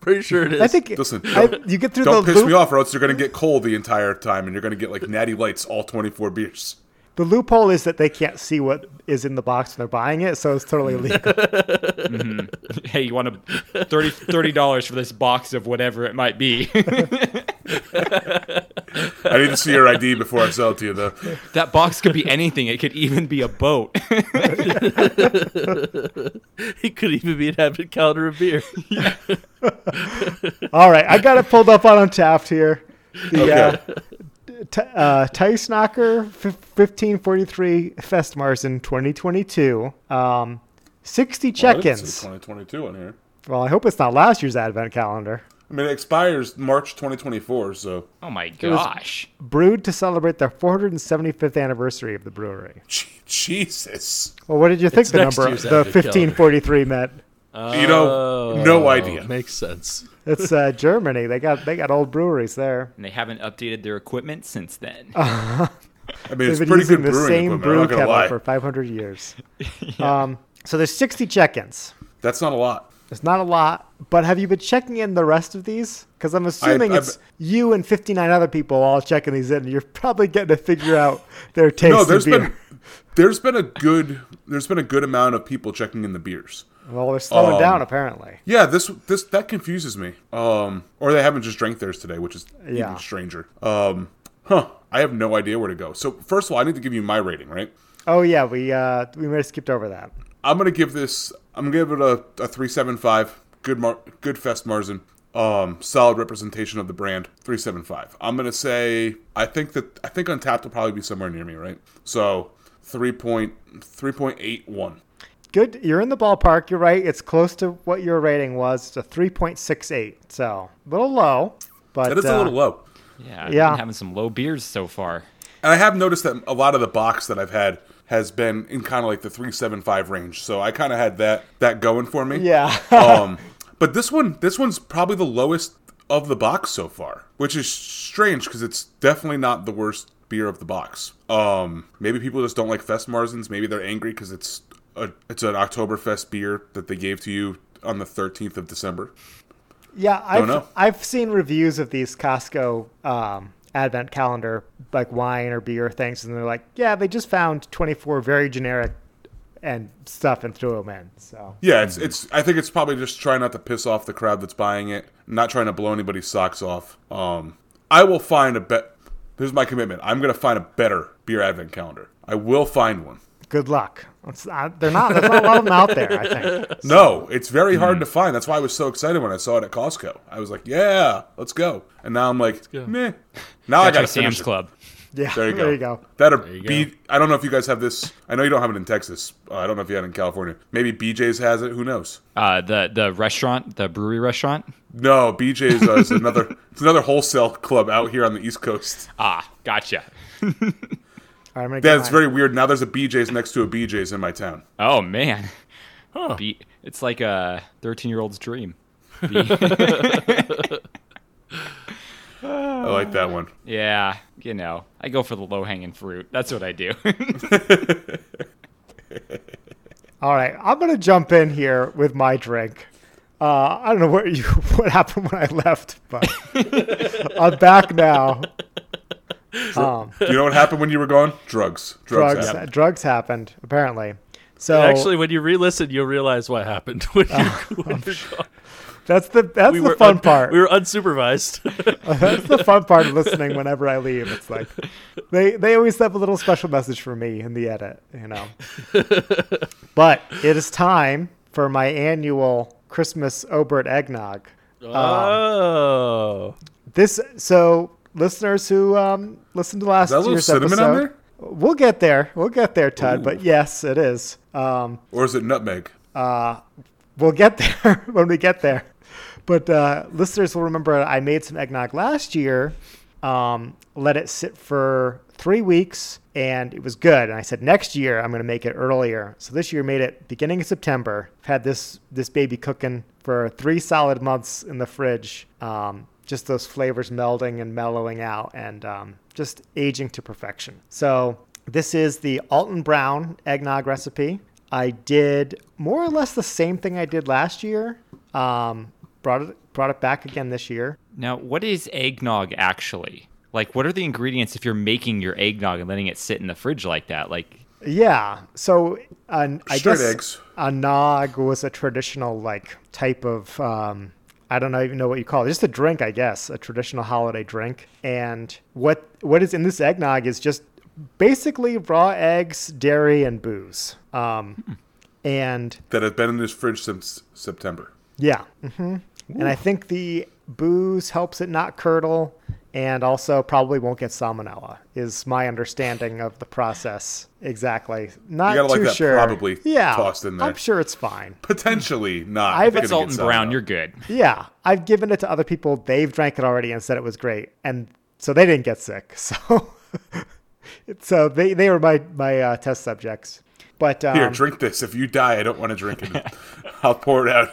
Pretty sure it is. I think listen, I, you get through don't the piss loop, me off, or else you're gonna get cold the entire time, and you're gonna get like natty lights all 24 beers. The loophole is that they can't see what is in the box when they're buying it, so it's totally (laughs) illegal. Hey, you want to 30 dollars for this box of whatever it might be? (laughs) I need to see your ID before I sell it to you, though. that box could be anything. It could even be a boat. (laughs) it could even be an advent calendar of beer. All right, I got it pulled up on Untappd here. The Okay. uh, t- uh, Teissnacher fif- 1543 Festmarsen 2022. Um, 60 Oh, I didn't see check-ins. 2022 in here. Well, I hope it's not last year's advent calendar. I mean, it expires March 2024, so Oh my gosh. Brewed to celebrate the 475th anniversary of the brewery. Jesus. Well, what did you think It's the number, year's the 1543 meant? You know, no Oh, idea. Makes sense. It's uh, Germany. They got they got old breweries there. And they haven't updated their equipment since then. (laughs) I mean, They've it's been pretty using good the brewing same equipment. brew I'm not gonna kettle lie. for 500 years. (laughs) um, so there's 60 check-ins. That's not a lot. It's not a lot, but have you been checking in the rest of these? Because I'm assuming I've- it's you and 59 other people all checking these in. You're probably getting to figure out their taste No, in there's beer. been (laughs) there's been a good there's been a good amount of people checking in the beers. Well, they're slowing um, down apparently. Yeah, this this that confuses me. Um, or they haven't just drank theirs today, which is Yeah. even stranger. Um, huh? I have no idea where to go. So first of all, I need to give you my rating, right? Oh yeah, we uh we might have skipped over that. I'm gonna give this. I'm gonna give it a, a three seven five. Good mar, good fest Marzen. Um, solid representation of the brand. Three seven five. I'm gonna say. I think that I think Untappd will probably be somewhere near me, right? So three point three point eight one. Good, you're in the ballpark. You're right. It's close to what your rating was. It's a 3.68. So a little low, but That is uh, a little low. Yeah, I've Yeah. been having some low beers so far. And I have noticed that a lot of the box that I've had has been in kind of like the three seven five range. So I kind of had that that going for me. Yeah. (laughs) um, (laughs) but this one, this one's probably the lowest of the box so far, which is strange because it's definitely not the worst beer of the box. Um, maybe people just don't like Fest Marzens. Maybe they're angry because it's a it's an Oktoberfest beer that they gave to you on the thirteenth of December. Yeah, I've know. I've seen reviews of these Costco um, advent calendar like wine or beer things, and they're like, yeah, they just found 24 very generic and stuff and threw them in. So Yeah, it's it's. I think it's probably just trying not to piss off the crowd that's buying it, not trying to blow anybody's socks off. Um, I will find a bet. Here's my commitment. I'm gonna find a better beer advent calendar. I will find one. Good luck. It's, uh, they're not. There's not a lot of them out there. I think. (laughs) No, it's very hard to find. That's why I was so excited when I saw it at Costco. I was like, "Yeah, let's go." And now I'm like, "Meh." Now I Got got your to finish Sam's it. Club. Yeah, There you go. There you go. That'll be. go. I don't know if you guys have this. I know you don't have it in Texas. Uh, I don't know if you have it in California. Maybe BJ's has it. Who knows? Uh, the the restaurant, the brewery restaurant. No, BJ's uh, is another. It's another wholesale club out here on the East Coast. Ah, gotcha. (laughs) All right, I'm gonna That's very weird. Now there's a BJ's next to a BJ's in my town. Oh man, Huh. Be- it's like a thirteen-year-old's dream. (laughs) Be- I like that one. yeah, you know, I go for the low-hanging fruit. That's what I do. (laughs) All right, I'm gonna jump in here with my drink. Uh, I don't know what you (laughs) what happened when I left, but I'm back now. (laughs) Um, Do you know what happened when you were gone? Drugs. Drugs. drugs happened. drugs happened apparently. So Actually, when you re-listen, you'll realize what happened (laughs) when you (laughs) when you're gone. that's the that's We the fun un- part. We were unsupervised. that's the fun part of listening whenever I leave. It's like they they always have a little special message for me in the edit, you know. but it is time for my annual Christmas Obert eggnog. oh, This so listeners who um, listened to last Is that year's cinnamon episode, on there? we'll get there. We'll get there, Tud. But yes, it is. Um, Or is it nutmeg? we'll get (laughs) there when we get there. But uh, listeners will remember I made some eggnog last year, um, let it sit for three weeks, and it was good. And I said next year I'm going to make it earlier. So this year made it beginning of September. I've had this this baby cooking for three solid months in the fridge. Um, just those flavors melding and mellowing out, and um, just aging to perfection. So this is the Alton Brown eggnog recipe. I did more or less the same thing I did last year. Um, brought it brought it back again this year. now, what is eggnog actually? Like, what are the ingredients if you're making your eggnog and letting it sit in the fridge like that? Like, Yeah. So uh, I Straight guess eggs. a nog was a traditional like type of um, I don't know even know what you call it. Just a drink, I guess, a traditional holiday drink. And what what is in this eggnog is just basically raw eggs, dairy, and booze. Um, and That has been in this fridge since September. Yeah. Mm-hmm. And I think the booze helps it not curdle and also probably won't get salmonella, is my understanding of the process. Exactly. Not you gotta like too that sure. probably yeah, tossed in there. I'm sure it's fine. Potentially not. I've- gonna it's get Alton Brown, you're good. Yeah. I've given it to other people. They've drank it already and said it was great. And so they didn't get sick. (laughs) So so they, they were my, my uh, test subjects. But um, Here, drink this. If you die, I don't want to drink it. (laughs) I'll pour it out.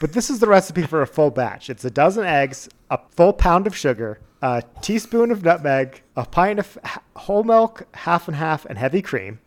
But this is the recipe for a full batch. It's a dozen eggs, a full pound of sugar, a teaspoon of nutmeg, a pint of whole milk, half and half, and heavy cream,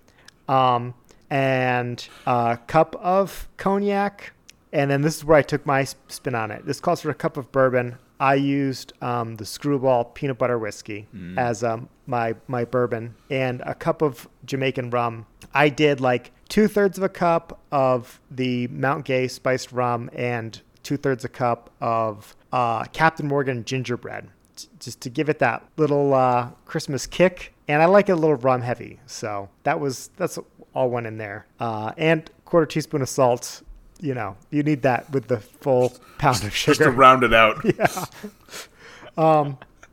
um, and a cup of cognac. And then this is where I took my spin on it. This calls for a cup of bourbon. I used um, the Screwball peanut butter whiskey as um, my my bourbon, and a cup of Jamaican rum. I did like two thirds of a cup of the Mount Gay spiced rum and two thirds a cup of uh, Captain Morgan gingerbread. T- just to give it that little uh, Christmas kick. And I like it a little rum heavy, so that was that's all went in there. Uh, and quarter teaspoon of salt. You know, you need that with the full pound of Just to round it out. (laughs)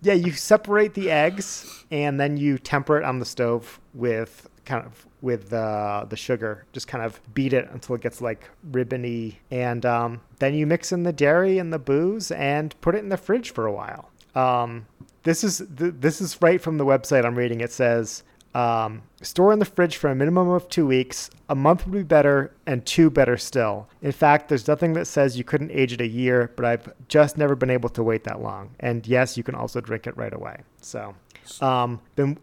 Yeah, you separate the eggs and then you temper it on the stove with kind of with uh, the sugar. Just kind of beat it until it gets like ribbony, and um, then you mix in the dairy and the booze and put it in the fridge for a while. Um, this is th- this is right from the website I'm reading. It says um, store in the fridge for a minimum of two weeks. A month would be better, and two better still. In fact, there's nothing that says you couldn't age it a year, but I've just never been able to wait that long. And yes, you can also drink it right away. So, um, been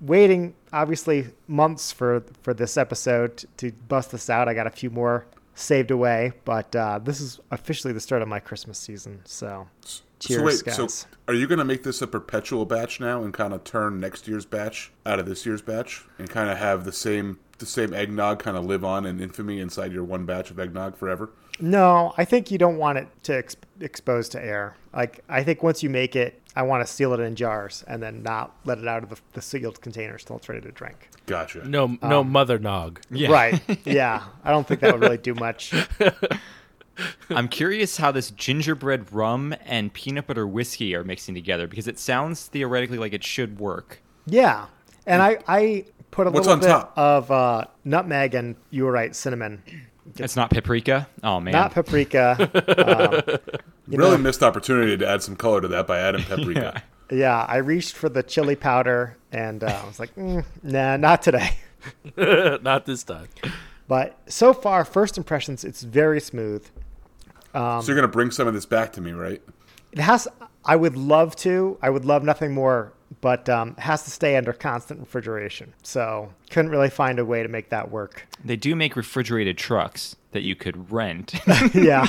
waiting obviously months for for this episode to, bust this out. I got a few more saved away, but uh, this is officially the start of my Christmas season. So, cheers, so wait, guys. so are you going to make this a perpetual batch now and kind of turn next year's batch out of this year's batch and kind of have the same the same eggnog kind of live on in infamy inside your one batch of eggnog forever? No, I think you don't want it to ex- expose to air. Like I think once you make it, I want to seal it in jars and then not let it out of the, the sealed containers till it's ready to drink. Gotcha. No, no um, mother nog. Yeah. Right? Yeah. I don't think that would really do much. (laughs) I'm curious how this gingerbread rum and peanut butter whiskey are mixing together because it sounds theoretically like it should work. Yeah, and I I put a What's little on bit top? of uh, nutmeg and you were right, cinnamon, It's not paprika. Oh man. not paprika. (laughs) um, you really know, missed opportunity to add some color to that by adding paprika. (laughs) yeah, I reached for the chili powder and uh, I was like, mm, nah, not today. (laughs) Not this time. But so far, first impressions, it's very smooth. Um, so you're going to bring some of this back to me, right? It has. I would love to. I would love nothing more, but um, it has to stay under constant refrigeration. So couldn't really find a way to make that work. They do make refrigerated trucks that you could rent. (laughs) (laughs) yeah,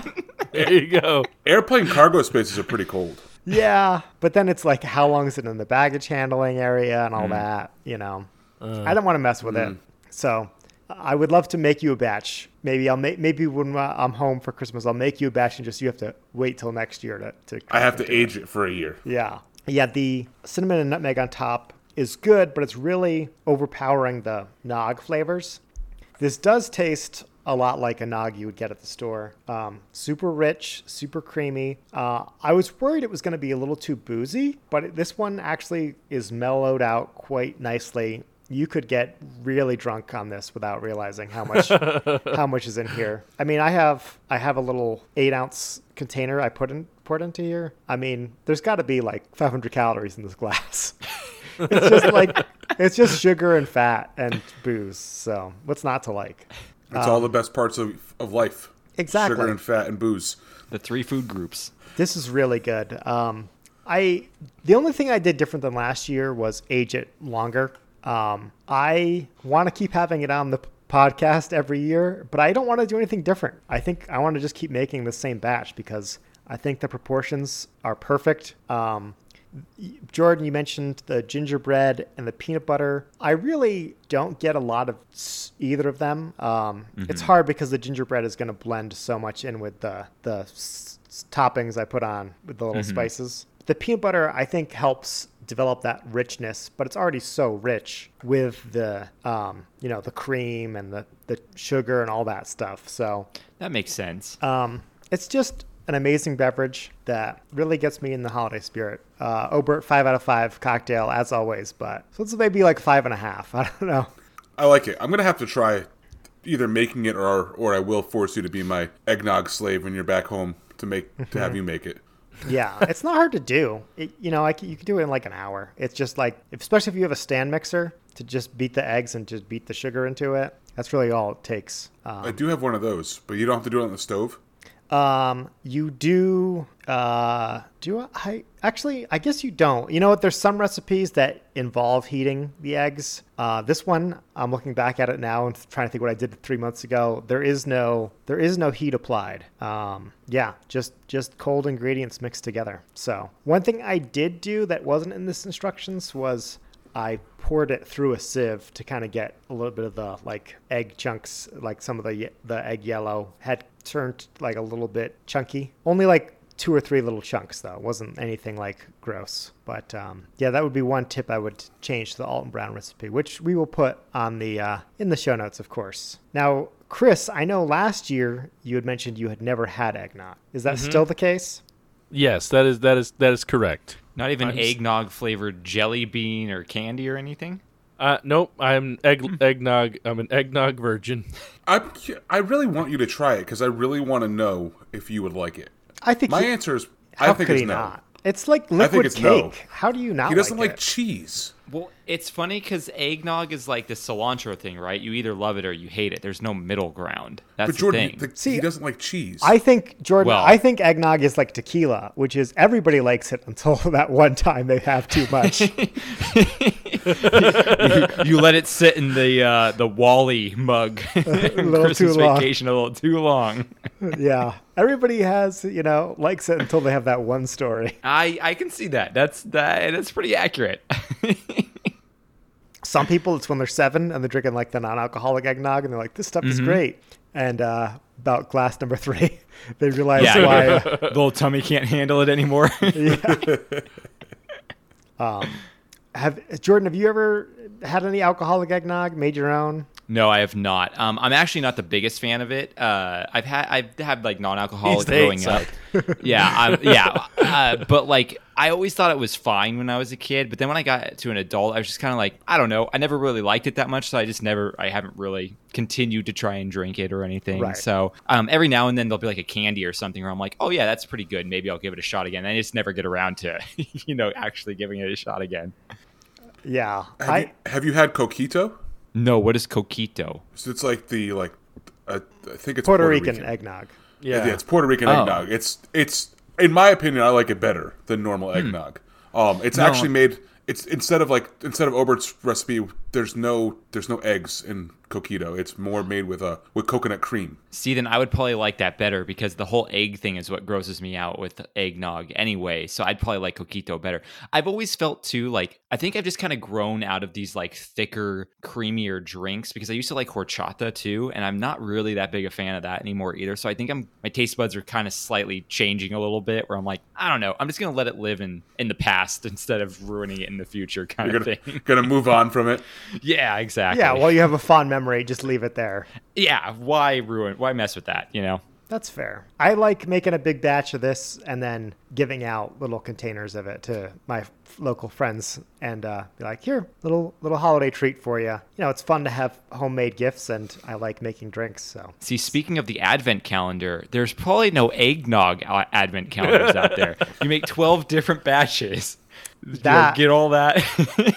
There you go. Airplane cargo spaces are pretty cold. yeah. But then it's like, how long is it in the baggage handling area and all mm. that? You know, uh. I don't want to mess with it. Mm. So I would love to make you a batch. Maybe I'll make. Maybe when I'm home for Christmas, I'll make you a batch, and just you have to wait till next year to. to I have to age it for a year. Yeah. Yeah, the cinnamon and nutmeg on top is good, but it's really overpowering the nog flavors. This does taste a lot like a nog you would get at the store. Um, super rich, super creamy. Uh, I was worried it was going to be a little too boozy, but this one actually is mellowed out quite nicely. You could get really drunk on this without realizing how much (laughs) how much is in here. I mean, I have I have a little eight ounce container I put in poured into here. I mean, there's got to be like 500 calories in this glass. (laughs) it's just like it's just sugar and fat and booze. So what's not to like? It's all the best parts of, of life. Exactly. Sugar and fat and booze. the three food groups. This is really good. Um, I the only thing I did different than last year was age it longer. Um, I want to keep having it on the podcast every year, but I don't want to do anything different. I think I want to just keep making the same batch because I think the proportions are perfect. Um, Jordan, you mentioned the gingerbread and the peanut butter. I really don't get a lot of either of them. Um, It's hard because the gingerbread is going to blend so much in with the the s- s- toppings I put on with the little spices. The peanut butter, I think, helps develop that richness, but it's already so rich with the um, you know the cream and the the sugar and all that stuff. So That makes sense. um, it's just an amazing beverage that really gets me in the holiday spirit. Uh, Obert, five out of five cocktail as always, but so it's maybe like five and a half. (laughs) I don't know. I like it. I'm gonna have to try either making it or or I will force you to be my eggnog slave when you're back home to make to have you make it. Yeah, it's not hard to do. It, you know, like you can do it in like an hour. It's just like, especially if you have a stand mixer to just beat the eggs and just beat the sugar into it. That's really all it takes. Um, I do have one of those, but you don't have to do it on the stove. Um, you do. Uh, do I actually? I guess you don't. You know what? There's some recipes that involve heating the eggs. Uh, this one, I'm looking back at it now and trying to think what I did three months ago. There is no, there is no heat applied. Um, yeah, just just cold ingredients mixed together. So one thing I did do that wasn't in this instructions was I poured it through a sieve to kind of get a little bit of the like egg chunks, like some of the the egg yellow had turned like a little bit chunky. Only like two or three little chunks though. It wasn't anything like gross. But um, yeah, that would be one tip I would change to the Alton Brown recipe, which we will put on the uh, in the show notes, of course. Now, Chris, I know last year you had mentioned you had never had eggnog. Is that still the case? Yes, that is that is that is correct. Not even I'm s- eggnog flavored jelly bean or candy or anything. Uh, nope, I'm egg eggnog. I'm an eggnog virgin. (laughs) I I really want you to try it because I really want to know if you would like it. I think My he- answer is How I think could it's he no. not? It's like liquid it's cake. no. How do you not? He doesn't like, like it? cheese. Well, it's funny because eggnog is like the cilantro thing, right? You either love it or you hate it. There's no middle ground. That's But Jordan, the thing. the, See, he doesn't like cheese. I think Jordan. Well- I think eggnog is like tequila, which is everybody likes it until (laughs) that one time they have too much. (laughs) (laughs) you let it sit in the uh, the Wally mug. in little Christmas too long. vacation a little too long. yeah, everybody has you know likes it until they have that one story. I I can see that. That's that. That's pretty accurate. Some people, it's when they're seven and they're drinking like the non-alcoholic eggnog, and they're like, "This stuff Mm-hmm. is great." And uh, about glass number (laughs) three, (laughs) they realize yeah, why. (laughs) Uh, little tummy can't handle it anymore. have Jordan? Have you ever had any alcoholic eggnog? Made your own? No, I have not. Um, I'm actually not the biggest fan of it. Uh, I've had I've had like non-alcoholic growing up. yeah, I'm, yeah. Uh, but like, I always thought it was fine when I was a kid. But then when I got to an adult, I was just kind of like, I don't know. I never really liked it that much, so I just never. I haven't really continued to try and drink it or anything. Right. So um, every now and then there'll be like a candy or something where I'm like, oh yeah, that's pretty good. Maybe I'll give it a shot again. And I just never get around to (laughs) you know actually giving it a shot again. Yeah, have, I you, have you had coquito? No, what is coquito? So it's like the like uh, I think it's Puerto, Rican, eggnog. Yeah. Yeah, it's Puerto Rican Oh. eggnog. It's it's in my opinion, I like it better than normal Hmm. eggnog. Um, it's actually made. It's instead of like instead of Obert's recipe, there's no there's no eggs in coquito. It's more made with uh with coconut cream. See, then I would probably like that better because the whole egg thing is what grosses me out with eggnog anyway. So I'd probably like coquito better. I've always felt too like I think I've just kind of grown out of these like thicker, creamier drinks because I used to like horchata too, and I'm not really that big a fan of that anymore either. So I think I'm my taste buds are kind of slightly changing a little bit. Where I'm like, I don't know, I'm just gonna let it live in in the past (laughs) instead of ruining it in the future, kind You're of gonna thing. gonna move on from it. Yeah, exactly. Yeah, well, you have a fond memory. Just leave it there. yeah. Why ruin? Why mess with that? You know. That's fair. I like making a big batch of this and then giving out little containers of it to my f- local friends and uh, be like, "Here, little little holiday treat for you." You know, it's fun to have homemade gifts, and I like making drinks. So See, speaking of the advent calendar, there's probably no eggnog advent calendars out there. You make 12 different batches. You know, That- get all that.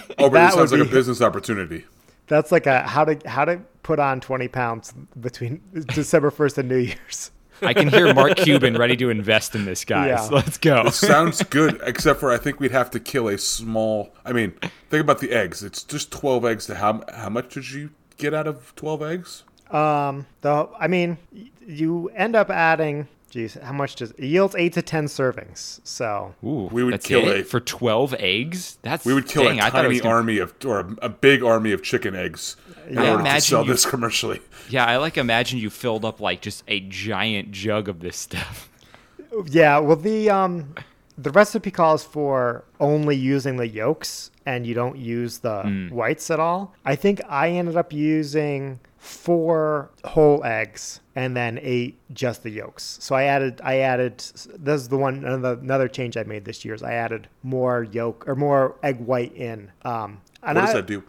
(laughs) Oh, but That it sounds would like a business opportunity. that's like a how to how to put on twenty pounds between December first and New Year's. (laughs) I can hear Mark (laughs) Cuban ready to invest in this, guy. Yeah. Let's go. (laughs) Sounds good, except for I think we'd have to kill a small. I mean, think about the eggs. It's just twelve eggs. To how how much did you get out of twelve eggs? Um, though I mean, you end up adding. Geez, how much does it yields eight to ten servings? So Ooh, We would kill it? a- for 12 eggs? That's We would kill dang, a I thought it was tiny gonna- army of or a, a big army of chicken eggs in Yeah, order to sell you- this commercially. (laughs) Yeah, I like imagine you filled up like just a giant jug of this stuff. Yeah, well the um the recipe calls for only using the yolks and you don't use the whites at all. I think I ended up using four whole eggs and then ate just the yolks. So I added I added this is the one another, another change I made this year is I added more yolk or more egg white in. Um and What does I, that do?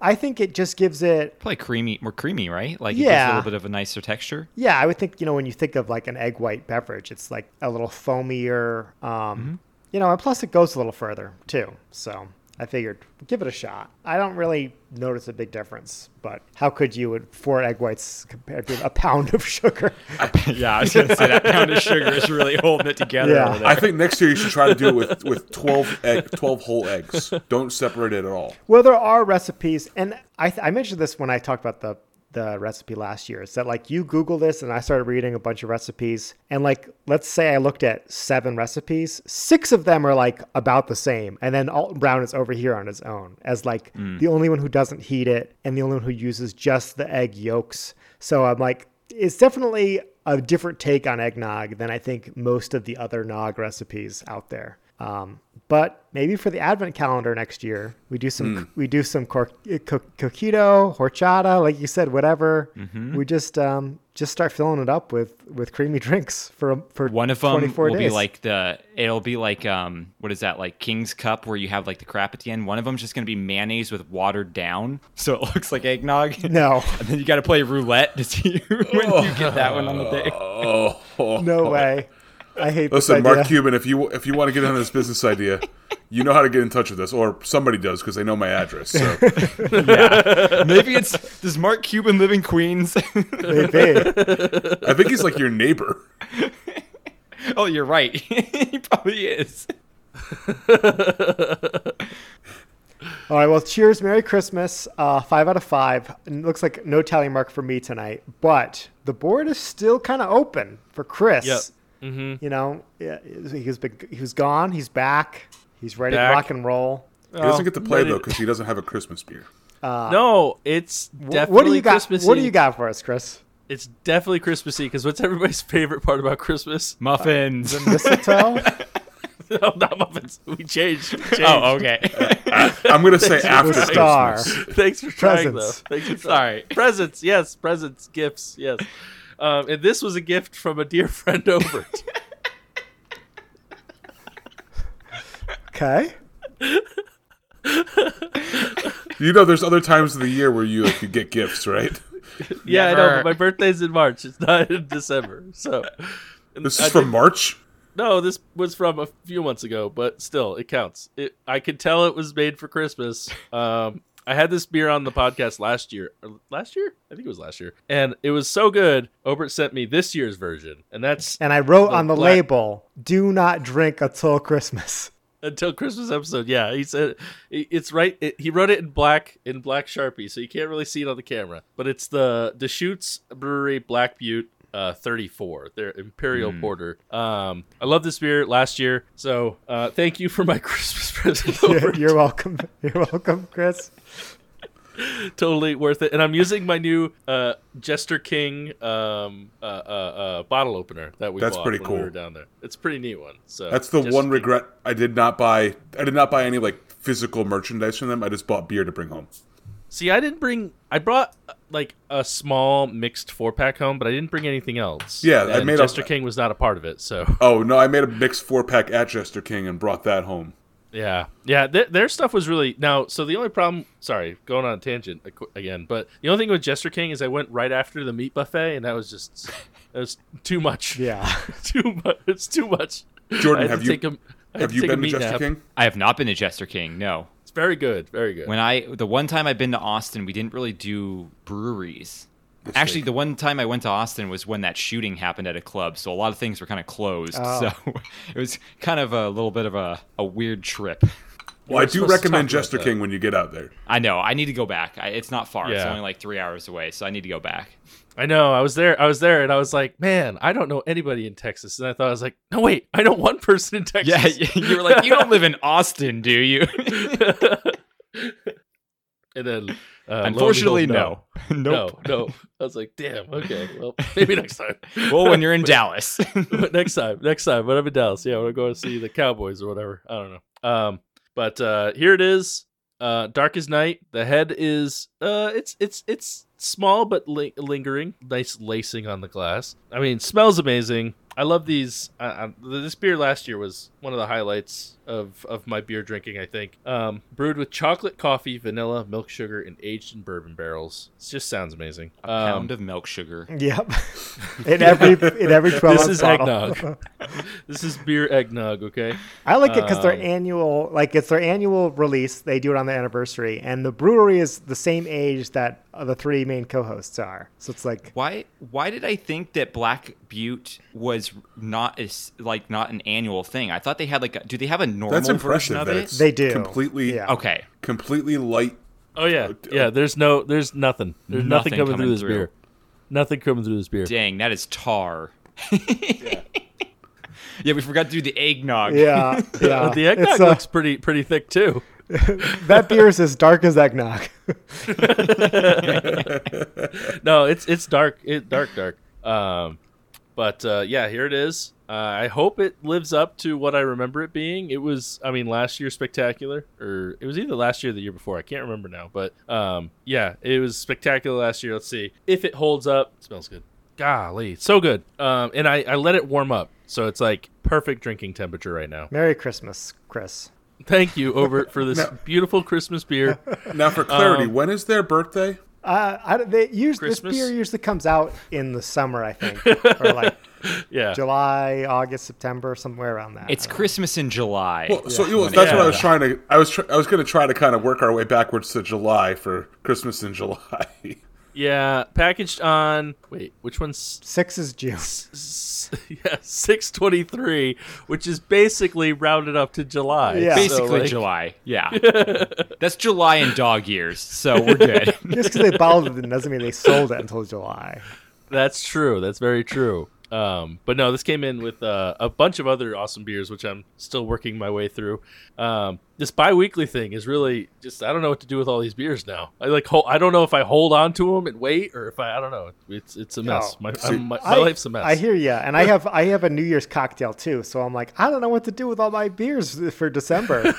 I think it just gives it Probably creamy, more creamy, right? Like it gives Yeah. a little bit of a nicer texture. Yeah, I would think you know when you think of like an egg white beverage, it's like a little foamier, um, Mm-hmm. you know, and plus it goes a little further too. So I figured give it a shot. I don't really notice a big difference, but how could you with four egg whites compared to a pound of sugar? (laughs) yeah, I was gonna say that pound of sugar is really holding it together. Yeah. over there. I think next year you should try to do it with, with 12, egg, 12 whole eggs. Don't separate it at all. well, there are recipes, and I, th- I mentioned this when I talked about the the recipe last year. Is that like you Google this, and I started reading a bunch of recipes, and like let's say I looked at seven recipes, six of them are like about the same, and then Alton Brown is over here on his own as like the only one who doesn't heat it and the only one who uses just the egg yolks. So I'm like, it's definitely a different take on eggnog than I think most of the other nog recipes out there. Um, but maybe for the advent calendar next year, we do some we do some cor- co- coquito, horchata, like you said, whatever. We just um, just start filling it up with with creamy (laughs) drinks for for One of them 24 will days. be like the it'll be like um what is that like King's Cup where you have like the crap at the end. One of them's just gonna be mayonnaise with watered down, (laughs) so it looks like eggnog. no, (laughs) and then you got to play roulette to see when you get that one on the day. Oh, no way. I hate Listen, this Mark. Cuban, if you if you want to get on this business idea, you know how to get in touch with us, or somebody does because they know my address. So (laughs) Maybe it's does Mark Cuban live in Queens? Maybe. I think he's like your neighbor. oh, you're right. (laughs) he probably is. All right. Well, cheers. Merry Christmas. Uh, five out of five. It looks like no tally mark for me tonight, but the board is still kind of open for Chris. Yep. Mm-hmm. You know, yeah, he's been he was gone. He's back. He's ready Back. to rock and roll. He doesn't get to play though because he doesn't have a Christmas beer. no, it's definitely what do you got? Christmassy. What do you got for us, Chris? It's definitely Christmassy because what's everybody's (laughs) favorite part about Christmas? Muffins. And mistletoe. (laughs) no, not muffins. We changed. We changed. oh, okay. I'm gonna say after the star. Christmas. Thanks for trying, Presents. though. Thanks for Sorry. Presents, yes. Presents, gifts, yes. Um, and this was a gift from a dear friend, Obert. Okay. You know, there's other times of the year where you like, you get gifts, right? yeah, I know, but my birthday's in March. It's not in December. So, This I is from think- March. No, this was from a few months ago, but still, it counts. It, I could tell it was made for Christmas. Um, I had this beer on the podcast last year. Last year? I think it was last year. And it was so good. Obert sent me this year's version, and that's And I wrote The on the black- label, "Do not drink until Christmas." until Christmas episode. Yeah, he said it's right. It, he wrote it in black in black sharpie, so you can't really see it on the camera. But it's the Deschutes Brewery Black Butte. Uh, 34 their imperial porter um i love this beer last year so uh thank you for my (laughs) christmas present You're, you're welcome. (laughs) You're welcome, Chris. (laughs) totally worth it. And I'm using my new uh, Jester King um, uh, uh, uh, bottle opener that we That's bought pretty when cool. we were down there. It's a pretty neat one. So That's the Jester one King. regret I did not buy. I did not buy any like physical merchandise from them. I just bought beer to bring home. See, I didn't bring. I brought uh, like a small mixed four pack home, but I didn't bring anything else. Yeah, I and made a- Jester King was not a part of it. So Oh no, I made a mixed four pack at Jester King and brought that home. yeah, yeah, their, their stuff was really now. So the only problem, sorry, going on a tangent again, but the only thing with Jester King is I went right after the meat buffet, and that was just that was too much. Yeah. (laughs) too much. It's too much. Jordan, have to you take a, I have you been to Jester nap. King? I have not been to Jester King. No. It's very good, very good. When I the one time I've been to Austin, we didn't really do breweries. Actually, the one time I went to Austin was when that shooting happened at a club, so a lot of things were kind of closed. Oh. So (laughs) it was kind of a little bit of a, a weird trip. Well, I do recommend Jester. King when you get out there. I know. I need to go back. I, it's not far. It's only like three hours away, so I need to go back. I know. I was there. I was there, and I was like, man, I don't know anybody in Texas. And I thought I was like, no, wait, I know one person in Texas. Yeah, (laughs) you were like, you don't live in (laughs) Austin, do you? (laughs) and then, uh, Unfortunately, behold, no. nope. no, no. I was like, damn. Okay, well, maybe next time. Well, when you're in Dallas. But next time, next time, when I'm in Dallas, yeah, we're going to see the Cowboys or whatever. I don't know. Um, but uh, here it is. Uh, Dark as night. The head is uh, it's it's it's small but li- lingering. Nice lacing on the glass. I mean, smells amazing. I love these. Uh, uh, this beer last year was one of the highlights of of my beer drinking. I think um, brewed with chocolate, coffee, vanilla, milk sugar, and aged in bourbon barrels. It just sounds amazing. a Um, pound of milk sugar. Yep. (laughs) in (laughs) every in every twelve this is bottle. eggnog. (laughs) this is beer eggnog. Okay. I like it because their Um, annual, like it's their annual release. They do it on the anniversary, and the brewery is the same age that uh, the three main co-hosts are. So it's like, Why? Why did I think that Black Butte was not as like not an annual thing? I thought they had like. A, do they have a normal That's version impressive. of That it? it's They do. completely, Yeah. Okay. completely light. Oh yeah, yeah. There's no, there's nothing. There's nothing, Nothing coming, coming through this through. beer. Nothing coming through this beer. Dang, that is tar. (laughs) (laughs) yeah. we forgot to do the eggnog. yeah, (laughs) yeah. Uh, the eggnog It's, uh, looks pretty, pretty thick too. that beer is as dark as eggnog. No, it's it's dark, it dark, dark. Um, But uh, yeah, here it is. Uh, I hope it lives up to what I remember it being. It was, I mean, last year spectacular, or it was either last year or the year before. I can't remember now, but um, yeah, it was spectacular last year. Let's see if it holds up. It smells good. Golly, so good. Um, and I, I let it warm up, so it's like perfect drinking temperature right now. Merry Christmas, Chris. Thank you, Obert, for this (laughs) beautiful Christmas beer. Now, for clarity, Um, when is their birthday? Uh, I, they use this beer usually comes out in the summer, I think, (laughs) or like Yeah. July, August, September, somewhere around that. It's I don't know. Christmas in July. Well, so you know, that's what I was trying to. I was tr- I was going to try to kind of work our way backwards to July for Christmas in July. (laughs) Yeah, packaged on. Wait, which one's Six is June. s- (laughs) yeah, six twenty three, which is basically rounded up to July. Yeah. So, Basically like, July. Yeah. (laughs) That's July in dog years, so we're good. (laughs) Just because they bottled it doesn't mean they sold it until July. That's true. That's very true. Um, but no, this came in with uh, a bunch of other awesome beers, which I'm still working my way through. Um, this bi-weekly thing is really just I don't know what to do with all these beers now. I like hol- I don't know if I hold on to them and wait or if I I don't know. It's it's a mess. No. My, See, I'm- my, my I, life's a mess. I hear you, and I (laughs) have I have a New Year's cocktail too. So I'm like, I don't know what to do with all my beers for December.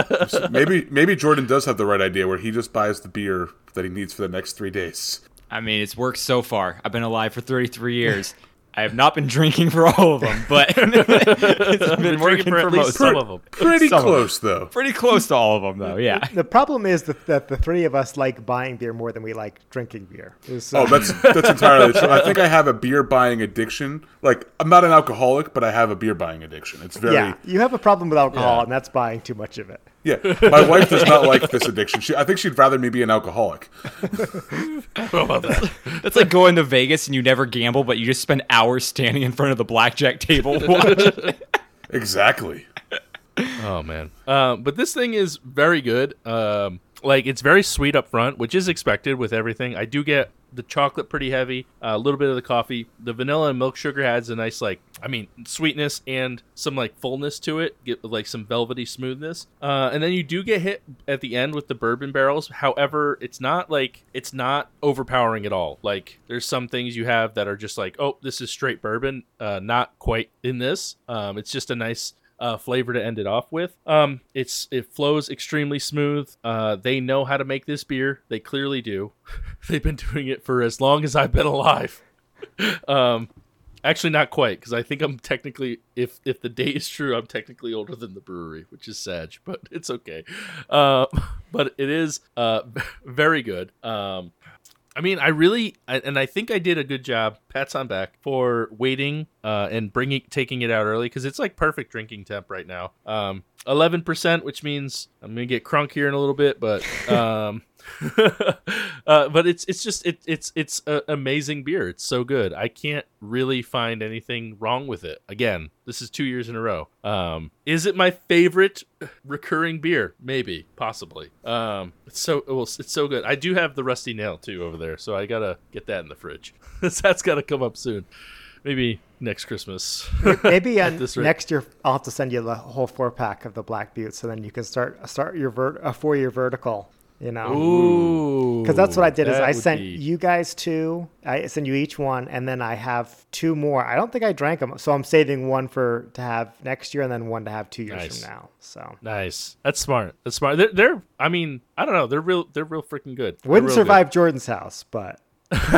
(laughs) maybe maybe Jordan does have the right idea where he just buys the beer that he needs for the next three days. I mean, it's worked so far. I've been alive for 33 years. (laughs) I have not been drinking for all of them, but (laughs) it's I've been been working drinking for for at least most. some of them. Pretty Some of close though. Pretty close to all of them, though. Yeah. the problem is that, that the three of us like buying beer more than we like drinking beer. So, Oh, uh, that's that's entirely true. I think I have a beer buying addiction. Like I'm not an alcoholic, but I have a beer buying addiction. It's very yeah, you have a problem with alcohol, Yeah. and that's buying too much of it. Yeah. My wife does not like this addiction. She, I think she'd rather me be an alcoholic. That's like going to Vegas and you never gamble, but you just spend hours standing in front of the blackjack table. (laughs) Exactly. Oh man. Um, but this thing is very good. Um, like it's very sweet up front, which is expected with everything. I do get the chocolate pretty heavy, a little bit of the coffee. The vanilla and milk sugar adds a nice like, I mean, sweetness and some like fullness to it. Get like some velvety smoothness. Uh, and then you do get hit at the end with the bourbon barrels. However, it's not like it's not overpowering at all. Like there's some things you have that are just like, oh, this is straight bourbon. Uh, not quite in this. Um, it's just a nice uh, flavor to end it off with. Um, it's it flows extremely smooth. Uh, they know how to make this beer. They clearly do. (laughs) They've been doing it for as long as I've been alive. (laughs) um, actually, not quite because I think I'm technically, if if the date is true, I'm technically older than the brewery, which is sad, but it's okay. Uh, (laughs) but it is uh, very good. Um, I mean, I really, I- and I think I did a good job. Pats on back for waiting uh, and bringing, taking it out early because it's like perfect drinking temp right now. Um, eleven percent, which means I'm gonna get crunk here in a little bit, but (laughs) um, (laughs) uh, but it's it's just it, it's it's an amazing beer. It's so good. I can't really find anything wrong with it. Again, this is two years in a row. Um, is it my favorite recurring beer? Maybe, possibly. Um, it's so well, it's so good. I do have the rusty nail too over there, so I gotta get that in the fridge. (laughs) That's gotta come up soon. Maybe next Christmas. Maybe (laughs) uh, next year I'll have to send you the whole four pack of the Black Butte, so then you can start start your vert a four year vertical. You know, because that's what I did is I sent be- you guys two. I sent you each one, and then I have two more. I don't think I drank them, so I'm saving one for to have next year, and then one to have two years Nice. from now. So Nice. That's smart. That's smart. They're, they're I mean, I don't know. They're real. They're real freaking good. They're wouldn't real survive Jordan's house, but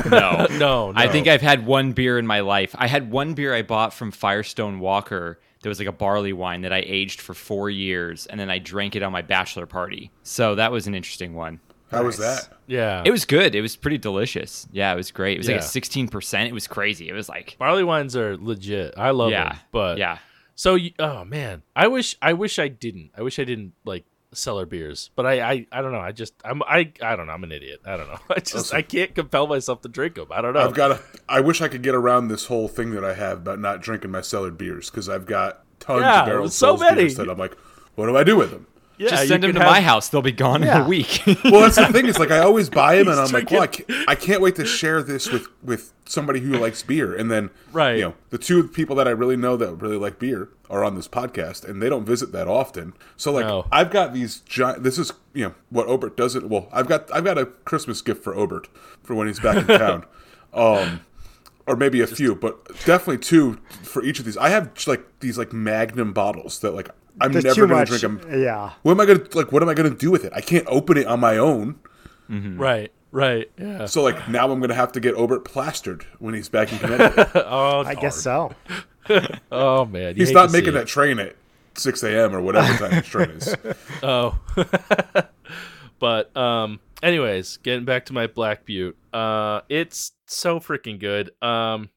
No. (laughs) No, no. I think I've had one beer in my life. I had one beer I bought from Firestone Walker. That was like a barley wine that I aged for four years, and then I drank it on my bachelor party. So that was an interesting one. How was that? Yeah. It was good. It was pretty delicious. Yeah, it was great. It was like a sixteen percent. It was crazy. It was like barley wines are legit. I love yeah, them. But yeah. So you, oh man, I wish I wish I didn't. I wish I didn't like cellar beers. But I I, I don't know. I just I'm I I don't know. I'm an idiot. I don't know. (laughs) I just. I can't compel myself to drink them. I don't know. I've got a. I wish I could get around this whole thing that I have about not drinking my cellared beers because I've got tons Yeah, of barrel so many. beers that I'm like, what do I do with them? Yeah, Just send them to have- my house. They'll be gone in a week. (laughs) Well, that's the thing. Is like I always buy (laughs) them, and I'm like, well, I can't, I can't wait to share this with with somebody who likes beer. And then, Right. you know, the two people that I really know that really like beer are on this podcast, and they don't visit that often. So like, No. I've got these giant. This is you know what Obert doesn't. Well, I've got I've got a Christmas gift for Obert for when he's back in (laughs) town. Um, or maybe a few, but definitely two for each of these. I have like these like Magnum bottles that like I'm There's never gonna much. drink them. Yeah. What am I gonna like? What am I gonna do with it? I can't open it on my own. Right, right. Yeah. So like now I'm gonna have to get Obert plastered when he's back in Connecticut. (laughs) Oh, I guess so. (laughs) Oh man, you he's not making that train at 6 a.m. or whatever time his train is. (laughs) Oh. but um anyways, getting back to my Black Butte. Uh it's so freaking good. Um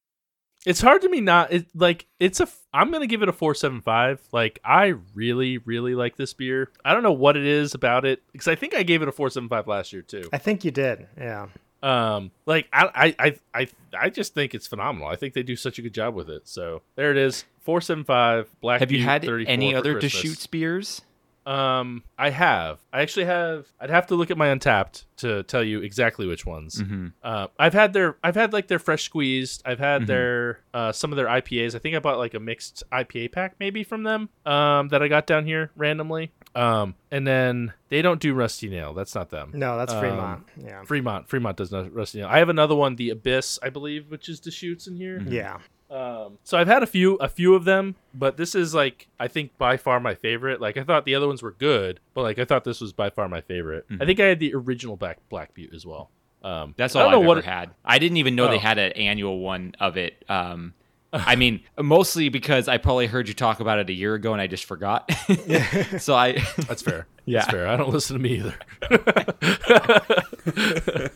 it's hard to me not it like it's a i'm going to give it a 475. Like I really really like this beer. I don't know what it is about it cuz I think I gave it a 475 last year too. I think you did. Yeah. Um like I I I I, I just think it's phenomenal. I think they do such a good job with it. So there it is. 475 Black Have you had any other Christmas. Deschutes beers? Um, I have. I actually have. I'd have to look at my Untappd to tell you exactly which ones. Mm-hmm. Uh, I've had their. I've had like their fresh squeezed. I've had their uh, some of their IPAs. I think I bought like a mixed IPA pack maybe from them. Um, that I got down here randomly. Um, and then they don't do Rusty Nail. That's not them. No, that's Um, Fremont. yeah. Fremont. Fremont does not Rusty Nail. I have another one, the Abyss, I believe, which is Deschutes in here. Yeah. Um, so I've had a few, a few of them, but this is like I think by far my favorite. Like I thought the other ones were good, but like I thought this was by far my favorite. I think I had the original Black Black Butte as well. Um, That's I all don't I've know what ever had. I didn't even know Oh. they had an annual one of it. Um, I mean, mostly because I probably heard you talk about it a year ago and I just forgot. (laughs) so I, That's fair. (laughs) Yeah. That's fair. I don't listen to me either. (laughs)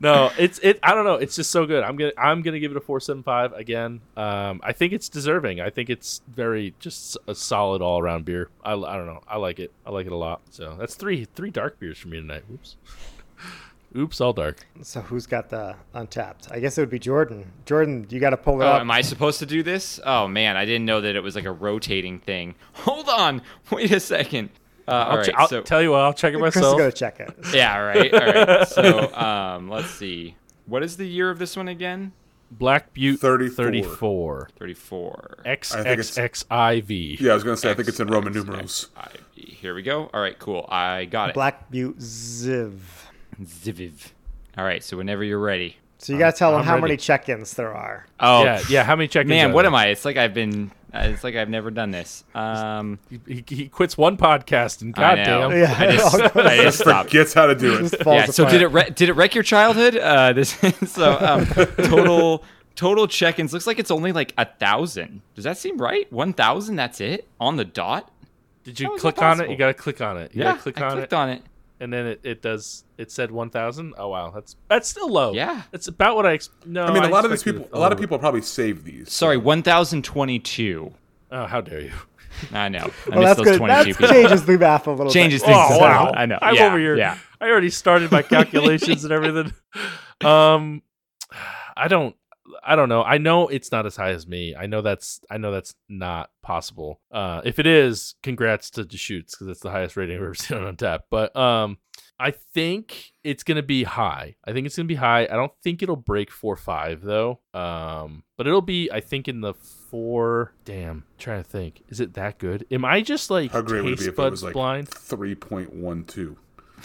no, it's it. I don't know. It's just so good. I'm gonna I'm gonna give it a four seven five again. Um, I think it's deserving. I think it's very just a solid all around beer. I, I don't know. I like it. I like it a lot. So that's three three dark beers for me tonight. Oops. Oops, all dark. So who's got the Untappd? I guess it would be Jordan. Jordan, you got to pull it oh, up. am I supposed to do this? Oh man, I didn't know that it was like a rotating thing. (laughs) Hold on, wait a second. Uh, I'll, right, ch- I'll so tell you what. I'll check it Chris is myself. going to check it. (laughs) (laughs) yeah, right, all right. So um, let's see. What is the year of this one again? Black Butte 34. 34. Thirty-four. X I think X I V. Yeah, I was gonna say I think it's in Roman numerals. Here we go. All right, cool. I got it. Black Butte Ziv. Ziviv. All right, so whenever you're ready. So you got to tell them I'm how ready. many check-ins there are. Oh, Yeah, yeah. How many check-ins? man, are what there? am I? It's like I've been. uh, It's like I've never done this. Um, He, he quits one podcast and I know. goddamn. Yeah, I just, (laughs) I just stopped. Forgets how to do it. Just falls Yeah. So apart. did it? Re- did it wreck your childhood? Uh, this. (laughs) so um, (laughs) total total check-ins looks like it's only like a thousand. Does that seem right? One thousand. That's it on the dot. Did you click on it? You gotta click on it. You yeah. gotta click I on clicked it, on it. And then it, it does. It said one thousand. Oh wow, that's that's still low. Yeah. it's about what I. Ex- no, I mean, a lot of these people, a lot of people probably save these. Sorry, one thousand twenty-two. Oh, how dare you? I know. (laughs) I Well, missed that's those good. twenty-two That people. changes the math a little Changes bit. things. Oh wow. I know. I'm yeah, over here. Yeah. I already started my calculations and everything. (laughs) Um, I don't. I don't know. I know it's not as high as me. I know that's. I know that's not possible. Uh, if it is, congrats to Deschutes because it's the highest rating I've ever (laughs) seen on tap. But um, I think it's gonna be high. I think it's gonna be high. I don't think it'll break four five though. Um, but it'll be. I think in the four. Damn, trying to think. Is it that good? Am I just like How great would it be taste if it was like blind? three point one two?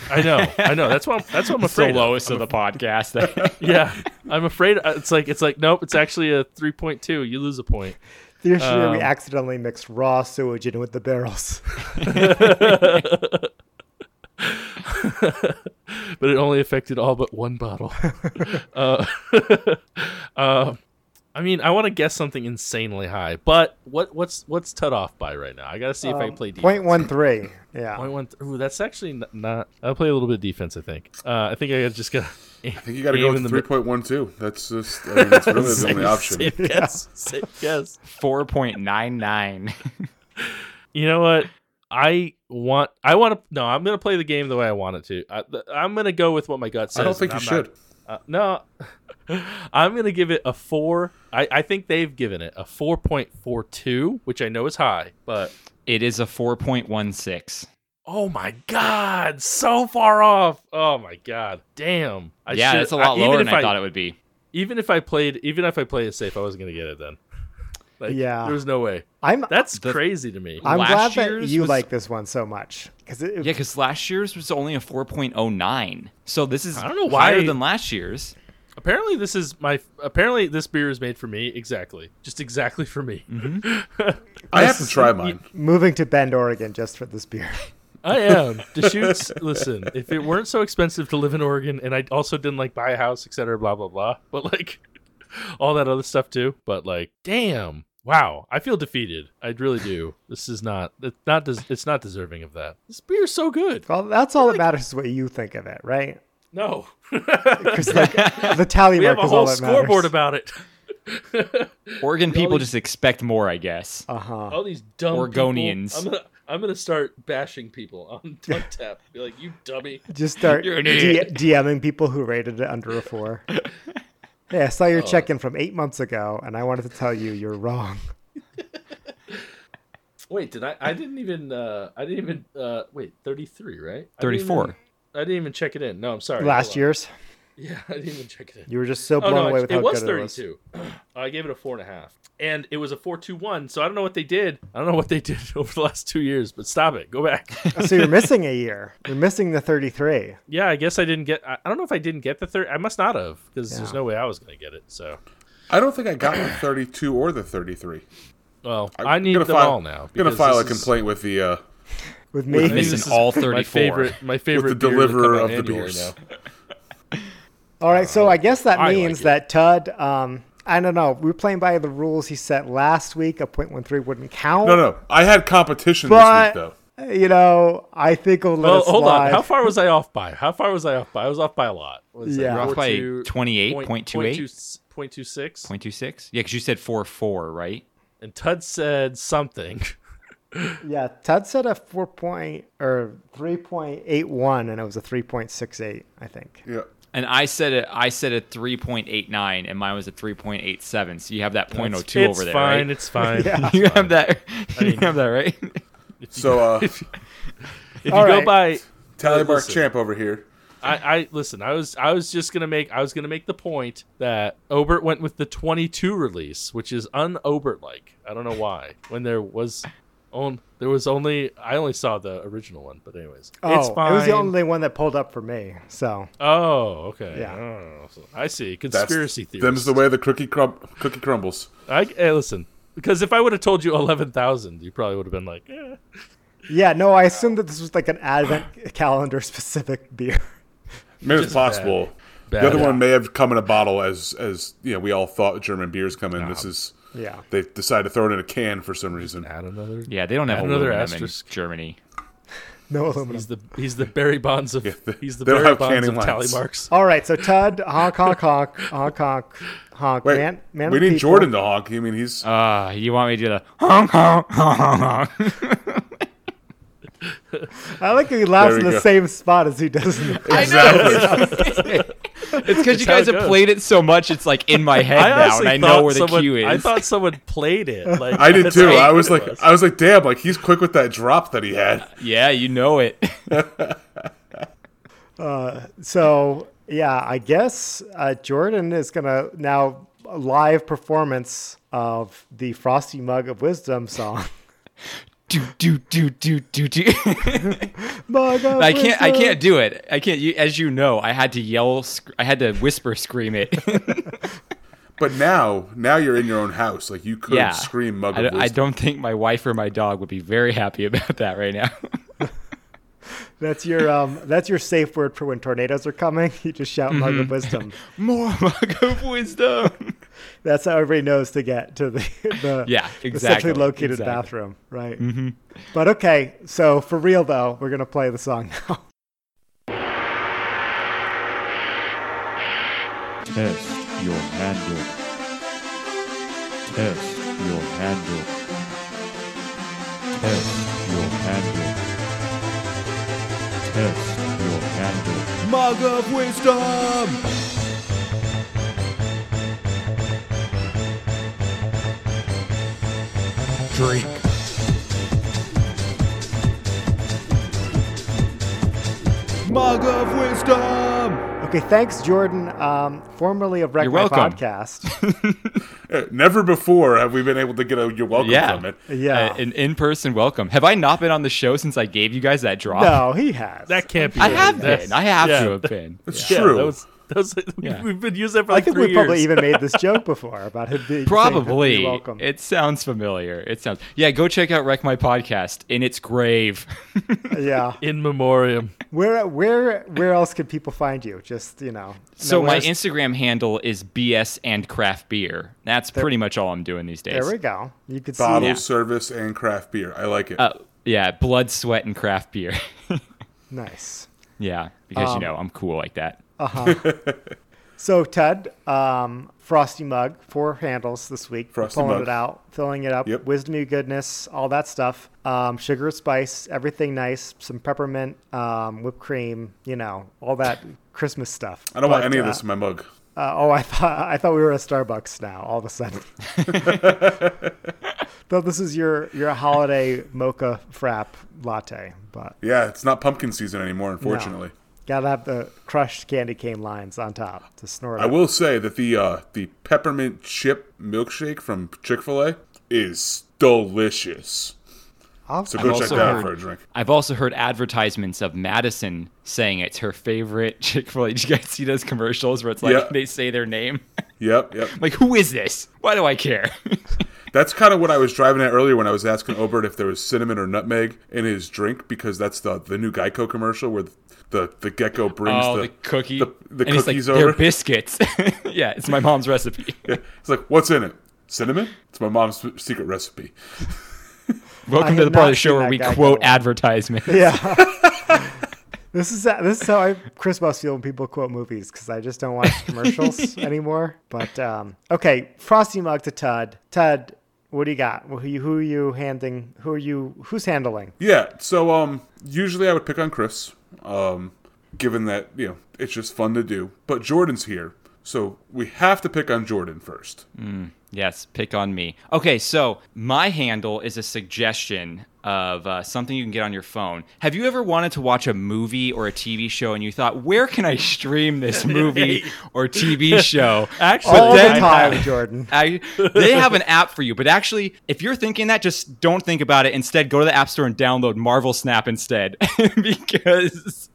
I know, I know. That's what I'm, that's what I'm (laughs) It's the afraid. of. lowest of the podcast. (laughs) (laughs) Yeah, I'm afraid. uh, It's like it's like nope. It's actually a 3.2. You lose a point. This year we Um, accidentally mixed raw sewage in with the barrels. but it only affected all but one bottle. uh, uh, I mean, I want to guess something insanely high, but what what's what's Tud off by right now? I gotta see if I Um, play defense. Point one three. Yeah. Point one. Ooh, that's actually n- not. I'll play a little bit of defense. I think. Uh, I think I gotta just gotta. (laughs) I think you got to go with in the three point one two. That's just. I mean, that's really (laughs) the only option. Safe guess. Safe guess. Four point nine nine. (laughs) You know what? I want. I want to. No, I'm gonna play the game the way I want it to. I, I'm gonna go with what my gut says. I don't think you I'm not- should. Uh, no, I'm gonna give it a four. I, I think they've given it a four point four two, which I know is high, but It is a four point one six. oh my god, so far off. Oh my god, damn. I Yeah, should- it's a lot I- lower than I, thought it would be. Even if I played, even if I played it safe, I wasn't gonna get it then. Like, Yeah. there was no way. I'm That's The- crazy to me. I'm last glad that you was- like this one so much because Yeah, because last year's was only a four point oh nine. So this is I don't know why- higher than last year's. Apparently, this is my. Apparently, this beer is made for me. Exactly, just exactly for me. Mm-hmm. (laughs) I have to try mine. Moving to Bend, Oregon, just for this beer. (laughs) I am. Deschutes, listen, if it weren't so expensive to live in Oregon and I also didn't like buy a house, etc., blah, blah, blah, but like (laughs) all that other stuff too. But like, damn. Wow. I feel defeated. I really do. This is not, it's not, des- it's not deserving of that. This beer's so good. Well, that's all that matters is what you think of it, right? No. Because like (laughs) the tally we mark have a is all whole that scoreboard matters. about it. (laughs) Oregon people these- just expect more, I guess. Uh huh. All these dumb Oregonians. people. I'm gonna, I'm gonna start bashing people on (laughs) Tap. Be like, you dummy. Just start You're an D- idiot. DMing people who rated it under a four. hey, I saw Oh. your check-in from eight months ago, and I wanted to tell you you're wrong. Wait, did I? I didn't even. Uh, I didn't even. Uh, wait, thirty three, right? I didn't 34. even- I didn't even check it in. No, I'm sorry. Last year's, (laughs) Yeah, I didn't even check it in. you were just so Oh blown no, away with it how was good it was. 32. (clears throat) I gave it a four and a half, and it was a four two one. So I don't know what they did. I don't know what they (laughs) did over the last two years. But stop it. Go back. (laughs) so you're missing a year. You're missing the 33. yeah, I guess I didn't get. I, I don't know if I didn't get the third. I must not have because there's no way I was gonna get it. So I don't think I got the 32 or the 33. well, I'm I need gonna them file- all now. I'm gonna file a this is- complaint with the. Uh, With me, think Missing this is all My favorite. My favorite with the deliverer of the annually beers. All right, so I guess that I means it. that Tud, um, I don't know, we were playing by the rules he set last week. A point one three wouldn't count. no, no. I had competition But- this week, though. You know, I think we'll let Well, it hold on. How far was I off by? How far was I off by? I was off by a lot. Was Yeah. off by 4.2 28, point- 0.28? point two- point two six? 0.26? Yeah, because you said 4 4, right? And Tud said something. (laughs) Yeah, Ted said a four point or three point eight one, and it was a three point six eight. I think. Yeah. And I said it. I said a 3.89, and mine was a 3.87. So you have that 0.02 it's over there, It's fine. right? It's fine. (laughs) Yeah. you have that. You mean- have that, right? (laughs) So, uh, If you All go right. by, Tally uh, Mark. Champ over here. I, I listen. I was I was just gonna make I was gonna make the point that Obert went with the 22 release, which is un Obert like. I don't know why. When there was on there was only I only saw the original one, but anyways, Oh, it's fine. it was the only one that pulled up for me. So Oh, okay. Yeah. Oh, so- I see. Conspiracy theories. Them's the way the cookie crum- cookie crumbles. I hey, listen. Because if I would have told you eleven thousand, you probably would have been like, eh. yeah, no, I assumed that this was like an advent (laughs) calendar specific beer. Maybe it's possible. bad. The other Yeah. one may have come in a bottle as as you know we all thought German beers come in. This is Yeah. they decided to throw it in a can for some reason. add another. Yeah, they don't have another aluminum asterisk. in Germany. No aluminum. He's the he's the Barry Bonds of Yeah, they- he's the Barry have Bonds canning of tally marks. All right, so Tud, honk, honk, honk, honk, honk, honk. Wait, man, man we need people. Jordan to honk. I mean, he's Ah, you want me to do the honk honk honk honk? I like how he laughs in the go. same spot as he does. In the- (laughs) exactly. (laughs) (laughs) (laughs) It's because you guys have goes. played it so much. It's like in my (laughs) head I now, and I know where the cue is. I thought someone played it. (laughs) Like I did too. I was like, was. I was like, damn, like he's quick with that drop that he had. yeah, you know it. so yeah, I guess uh, Jordan is gonna now live performance of the Frosty Mug of Wisdom song. Do do do do do do. Mug of I can't. I can't do it. I can't. You, as you know, I had to yell. sc- I had to whisper, scream it. (laughs) But now, now you're in your own house. Like you could yeah. scream mug I, don't- I don't think my wife or my dog would be very happy about that right now. (laughs) That's your um. That's your safe word for when tornadoes are coming. (laughs) You just shout "Mug Mm-hmm. of Wisdom." More mug of wisdom. That's how everybody knows to get to the (laughs) the, Yeah, the exactly, centrally located exactly. bathroom, right? Mm-hmm. But okay, so for real though, we're gonna play the song now. (laughs) Test your handle. Test your handle. Test your handle. Test your handle. mug of wisdom. Drink. Mug of wisdom. Okay, thanks, Jordan. Um, formerly of Wreck You're My welcome. Podcast. (laughs) Uh, Never before have we been able to get a you're welcome Yeah. from it. Yeah. Uh, an in-person welcome. Have I not been on the show since I gave you guys that drop? no, he has. That can't be. I right. have That's- been. I have yeah, to have been. It's yeah, true. That was That (laughs) Yeah. We've been using it for I think three we probably even made this (laughs) joke before about him being Probably. "You're welcome. It sounds familiar. It sounds. Yeah, go check out Wreck My Podcast in its grave. (laughs) yeah. in memoriam. Where where where else can people find you? Just you know. so my nowhere's- Instagram handle is BS and craft beer. That's pretty much all I'm doing these days. There we go. You could see. Bottle Yeah. service and craft beer. I like it. Uh, yeah, blood, sweat, and craft beer. Nice. yeah, because Um, you know I'm cool like that. (laughs) So Ted, um, Frosty mug, four handles this week. Frosty pulling mug. it out, filling it up, Yep. wisdomy goodness, all that stuff. Um, sugar, spice, everything nice. Some peppermint, um, whipped cream. You know, all that (laughs) Christmas stuff. I don't want But, any of uh, this in my mug. Uh, oh, I thought I thought we were at Starbucks now. All of a sudden, (laughs) though this is your your holiday mocha frap latte, but Yeah, it's not pumpkin season anymore, unfortunately. Gotta have the crushed candy cane lines on top to snort. I up. will say that the uh, the peppermint chip milkshake from Chick Fil A is delicious. I'll- So I've go check also that out heard- for a drink. I've also heard advertisements of Madison saying it's her favorite (laughs) Chick Fil A. Did you guys see those commercials where it's like Yeah. they say their name? Yep, yep. (laughs) like, who is this? Why do I care? (laughs) That's kind of what I was driving at earlier when I was asking Obert if there was cinnamon or nutmeg in his drink because that's the the new Geico commercial where the the gecko brings oh, the, the, cookie. the, the and he's like, cookies they're biscuits. (laughs) yeah, it's my mom's recipe. (laughs) It's like, what's in it? Cinnamon? It's my mom's secret recipe. (laughs) Welcome to the part of the show where we Geico quote one. advertisements. Yeah. this is this is how I Chris must feel when people quote movies because I just don't watch commercials anymore. But um, okay, Frosty mug to Todd. Tud, what do you got? Who you who are you handing? Who are you? Who's handling? Yeah, so um usually I would pick on Chris, um, given that, you know, it's just fun to do. But Jordan's here, so we have to pick on Jordan first. Yes, pick on me. Okay, so my handle is a suggestion of uh, something you can get on your phone. Have you ever wanted to watch a movie or a TV show and you thought, where can I stream this (laughs) movie (laughs) or TV show? Actually, All then- the time, Jordan. (laughs) I, they have an app for you, but actually, if you're thinking that, just don't think about it. Instead, go to the App Store and download Marvel Snap instead, because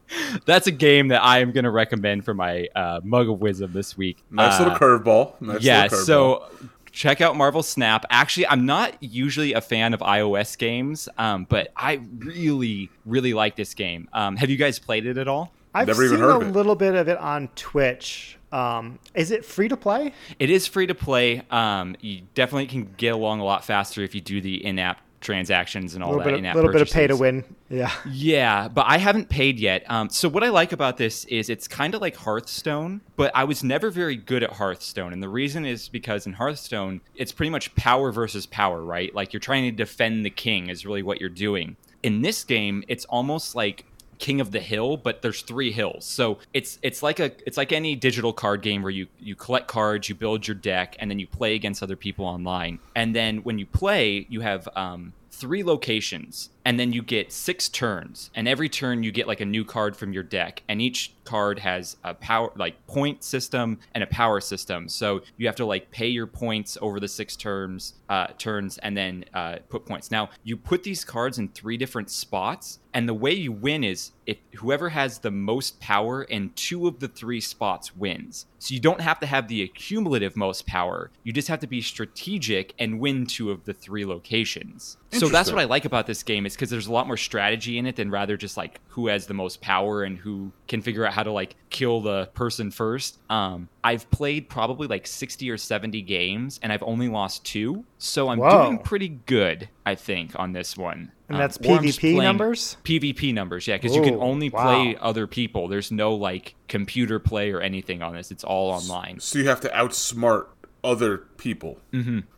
that's a game that I am going to recommend for my uh, Mug of Wisdom this week. Nice Uh, little curveball. Nice yeah, little curveball. so check out Marvel Snap. Actually, I'm not usually a fan of iOS games, um, but I really, really like this game. Um, have you guys played it at all? I've Never even seen heard a of it. little bit of it on Twitch. Um, is it free to play? It is free to play. Um, you definitely can get along a lot faster if you do the in-app transactions and A all that in-app little bit of pay to win. Yeah. (laughs) Yeah, but I haven't paid yet. Um, so what I like about this is it's kind of like Hearthstone, but I was never very good at Hearthstone, and the reason is because in Hearthstone it's pretty much power versus power, right? Like you're trying to defend the king is really what you're doing. In this game, it's almost like King of the Hill, but there's three hills. So it's it's like a it's like any digital card game where you you collect cards, you build your deck, and then you play against other people online. And then when you play, you have um, three locations, and then you get six turns. And every turn you get like a new card from your deck, and each card has a power like point system and a power system. So you have to like pay your points over the six terms uh, turns, and then uh, put points. Now you put these cards in three different spots, and the way you win is if whoever has the most power in two of the three spots wins. So you don't have to have the accumulative most power. You just have to be strategic and win two of the three locations. So that's what I like about this game is because there's a lot more strategy in it than rather just like who has the most power and who can figure out how to like kill the person first. Um, I've played probably like 60 or 70 games and I've only lost two. So I'm Whoa. doing pretty good, I think, on this one. And Um, that's or I'm just PvP numbers? PvP numbers, yeah, because you can only wow. play other people. There's no like computer play or anything on this. It's all online. So you have to outsmart other people.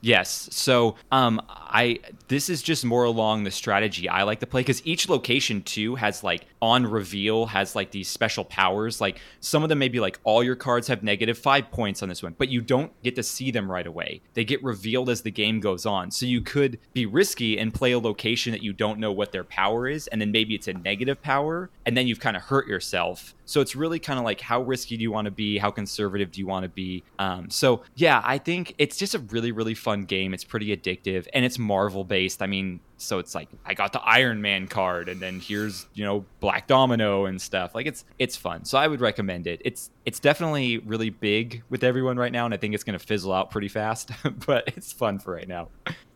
Yes. So, um, I this is just more along the strategy I like to play because each location too has like on reveal has like these special powers. Like some of them may be like all your cards have negative five points on this one, but you don't get to see them right away. They get revealed as the game goes on. So you could be risky and play a location that you don't know what their power is, and then maybe it's a negative power, and then you've kind of hurt yourself. So it's really kind of like how risky do you want to be? How conservative do you want to be? Um, so yeah, I think it's just a really, really fun game. It's pretty addictive and it's Marvel based. I mean, So it's like I got the Iron Man card, and then here's you know Black Domino and stuff. Like it's it's fun. So I would recommend it. It's it's definitely really big with everyone right now, and I think it's going to fizzle out pretty fast. (laughs) but it's fun for right now.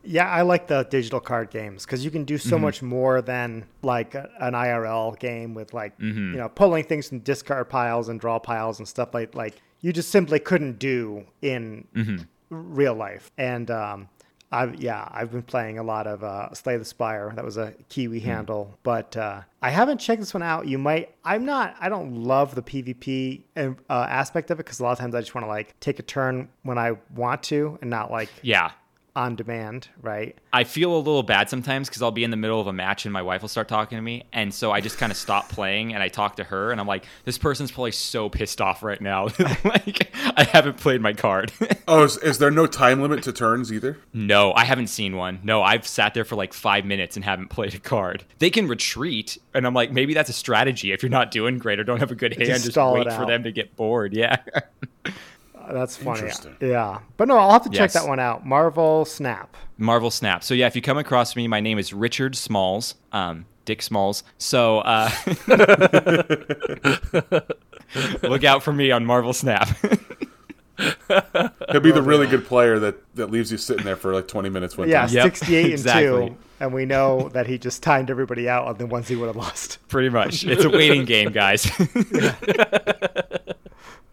Yeah, I like the digital card games because you can do so mm-hmm. much more than like an IRL game with like mm-hmm. you know pulling things from discard piles and draw piles and stuff like like you just simply couldn't do in mm-hmm. Real life. And um, I've yeah, I've been playing a lot of uh, Slay the Spire. That was a Kiwi handle, but uh, I haven't checked this one out. You might. I'm not. I don't love the PvP uh, aspect of it because a lot of times I just want to like take a turn when I want to and not like Yeah. On demand, right? I feel a little bad sometimes because I'll be in the middle of a match and my wife will start talking to me, and so I just kind of stop playing and I talk to her, and I'm like, "This person's probably so pissed off right now. (laughs) like, I haven't played my card." (laughs) Oh, is, is there no time limit to turns either? no, I haven't seen one. No, I've sat there for like five minutes and haven't played a card. They can retreat, and I'm like, maybe that's a strategy if you're not doing great or don't have a good hand. Just, stall it wait for them to get bored. (laughs) Yeah. That's funny. Yeah. But no, I'll have to check that one out. Marvel Snap. Marvel Snap. So yeah, if you come across me, my name is Richard Smalls, um, Dick Smalls. So uh, (laughs) look out for me on Marvel Snap. He'll be the really good player that, that leaves you sitting there for like 20 minutes one Yeah, time. Yep, 68 and exactly. 2. And we know that he just timed everybody out on the ones he would have lost. Pretty much, it's a waiting game, guys. (laughs) (laughs)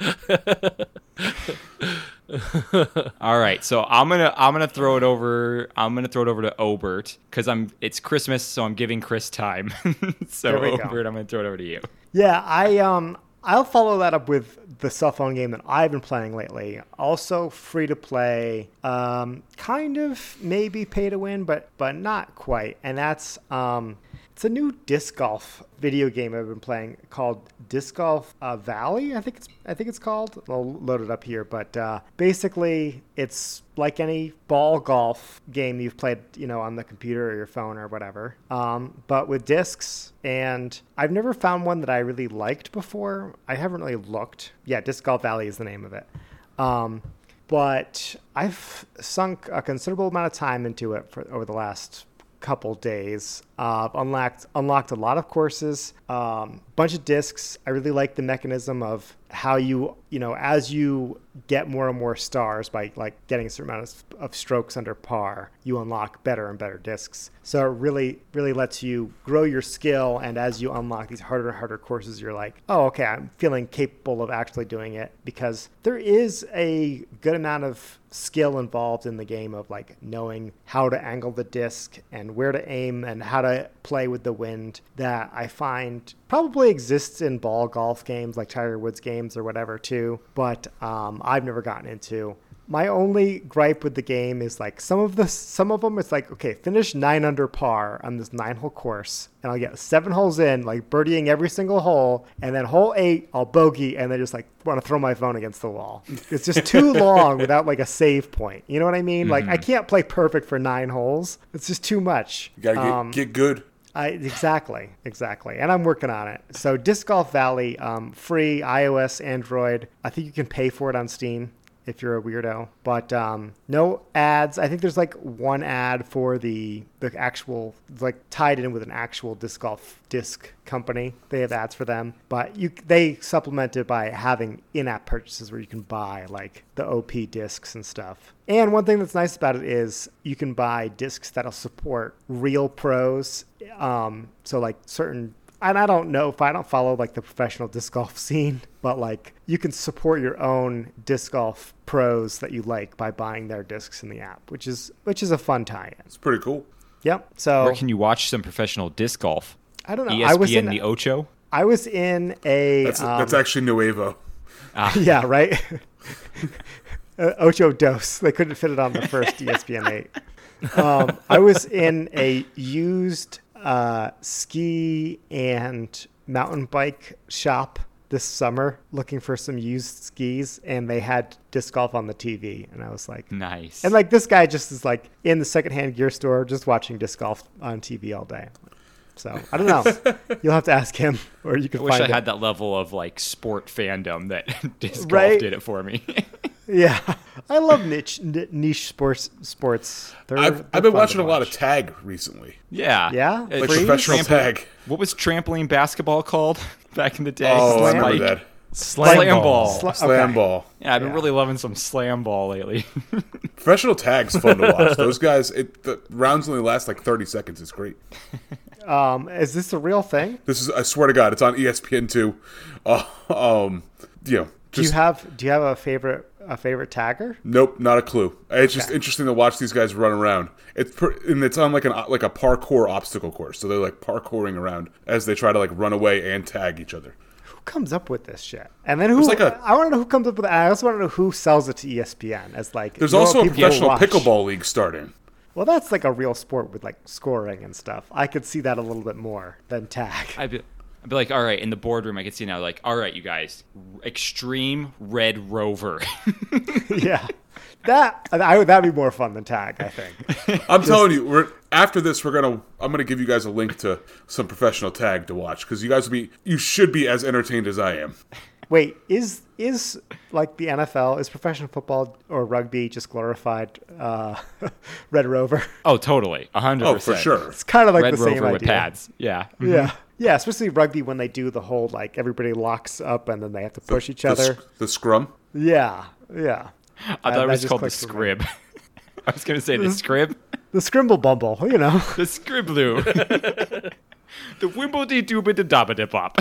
(laughs) All right, so I'm gonna I'm gonna throw it over I'm gonna throw it over to Obert because I'm it's Christmas, so I'm giving Chris time. (laughs) so we go. Obert, I'm gonna throw it over to you. Yeah, I um I'll follow that up with the cell phone game that I've been playing lately. Also free to play, um, kind of maybe pay to win, but but not quite. And that's um, it's a new disc golf video game I've been playing called Disc Golf uh, Valley. I think it's I think it's called. I'll load it up here, but uh, basically it's like any ball golf game you've played, you know, on the computer or your phone or whatever, um, but with discs. And I've never found one that I really liked before. I haven't really looked. Yeah, Disc Golf Valley is the name of it. Um, but I've sunk a considerable amount of time into it for over the last couple days. Uh, unlocked unlocked a lot of courses, um, bunch of discs. I really like the mechanism of how you you know as you get more and more stars by like getting a certain amount of, of strokes under par, you unlock better and better discs. So it really really lets you grow your skill, and as you unlock these harder and harder courses, you're like, oh okay, I'm feeling capable of actually doing it because there is a good amount of skill involved in the game of like knowing how to angle the disc and where to aim and how to play with the wind that I find probably exists in ball golf games like Tiger Woods games or whatever too, but um, I've never gotten into. My only gripe with the game is like some of the some of them it's like okay finish nine under par on this nine hole course and I'll get seven holes in like birdieing every single hole and then hole eight I'll bogey and then just like want to throw my phone against the wall. It's just too (laughs) long without like a save point. You know what I mean? Like I can't play perfect for nine holes. It's just too much. You gotta get, Um, get good. I, exactly, exactly, and I'm working on it. So, Disc Golf Valley, um, free iOS, Android. I think you can pay for it on Steam if you're a weirdo, but um, no ads. I think there's like one ad for the the actual, like tied in with an actual disc golf disc company. They have ads for them, but you they supplement it by having in-app purchases where you can buy like the OP discs and stuff. And one thing that's nice about it is you can buy discs that'll support real pros. Um, so like certain, and I don't know if I don't follow like the professional disc golf (laughs) scene, but like you can support your own disc golf pros that you like by buying their discs in the app, which is which is a fun tie-in. It's pretty cool. Yep. So Where can you watch some professional disc golf? I don't know. ESPN I was in the Ocho. I was in a That's, um, that's actually Nuevo. (laughs) yeah right. (laughs) uh, Ocho Dos. They couldn't fit it on the first ESPN eight. Um, I was in a used uh, ski and mountain bike shop this summer looking for some used skis, and they had disc golf on the TV, and I was like, Nice. and like this guy just is like in the secondhand gear store, just watching disc golf on TV all day. So I don't know. (laughs) You'll have to ask him, or you can. I wish find I it. had that level of like sport fandom that (laughs) disc golf Right? did it for me. (laughs) Yeah. I love niche niche sports. Sports. They're, I've, they're I've been fun to watching a lot of tag recently, Yeah. Yeah? Uh, like Freeze? professional tag. What was trampoline basketball called back in the day? Oh, I remember that. Slam, Slam ball. ball. Sla- Slam okay. ball. Yeah, I've been Yeah. really loving some slam ball lately. (laughs) Professional tag's fun to watch. (laughs) Those guys, it, the rounds only last like 30 seconds. It's great. (laughs) Um, is this a real thing? This is, I swear to God, it's on E ESPN too. Uh, um, you know, Do you have Do you have a favorite a favorite tagger? nope, not a clue. It's just interesting to watch these guys run around. It's per, and it's on like an like a parkour obstacle course, so they're like parkouring around as they try to like run away and tag each other. Who comes up with this shit? And then who? like a- I want to know who comes up with. it. I also want to know who sells it to ESPN as like. There's you know what also a professional pickleball league starting. Well, that's like a real sport with like scoring and stuff. I could see that a little bit more than tag. I'd be, I'd be like, all right, in the boardroom, I could see now, like, all right, you guys, extreme red rover. (laughs) yeah, that I would that'd be more fun than tag. I think. (laughs) I'm telling you, we're after this, we're gonna I'm gonna give you guys a link to some professional tag to watch because you guys will be you should be as entertained as I am. Wait, is is like the NFL is professional football or rugby just glorified uh, (laughs) Red Rover? oh, totally, hundred Oh, percent. Oh, for sure. It's kind of like Red the same rover idea. with pads. Yeah. Yeah, yeah, especially rugby when they do the whole like everybody locks up and then they have to push each The, other. sc- the scrum. Yeah, yeah. I That- thought it was called the clicked for me. scrib. (laughs) I was gonna say the scrib. The scrimble bumble, you know. (laughs) The scribblue. (laughs) the wimbledy doobity dobbity pop.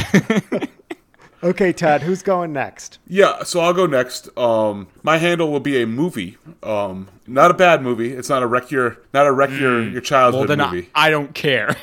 Okay, Ted, who's going next? Yeah, so I'll go next. Um, my handle will be a movie. Um, not a bad movie. It's not a wreck your not a wreck your your well, childhood then I, movie. I don't care.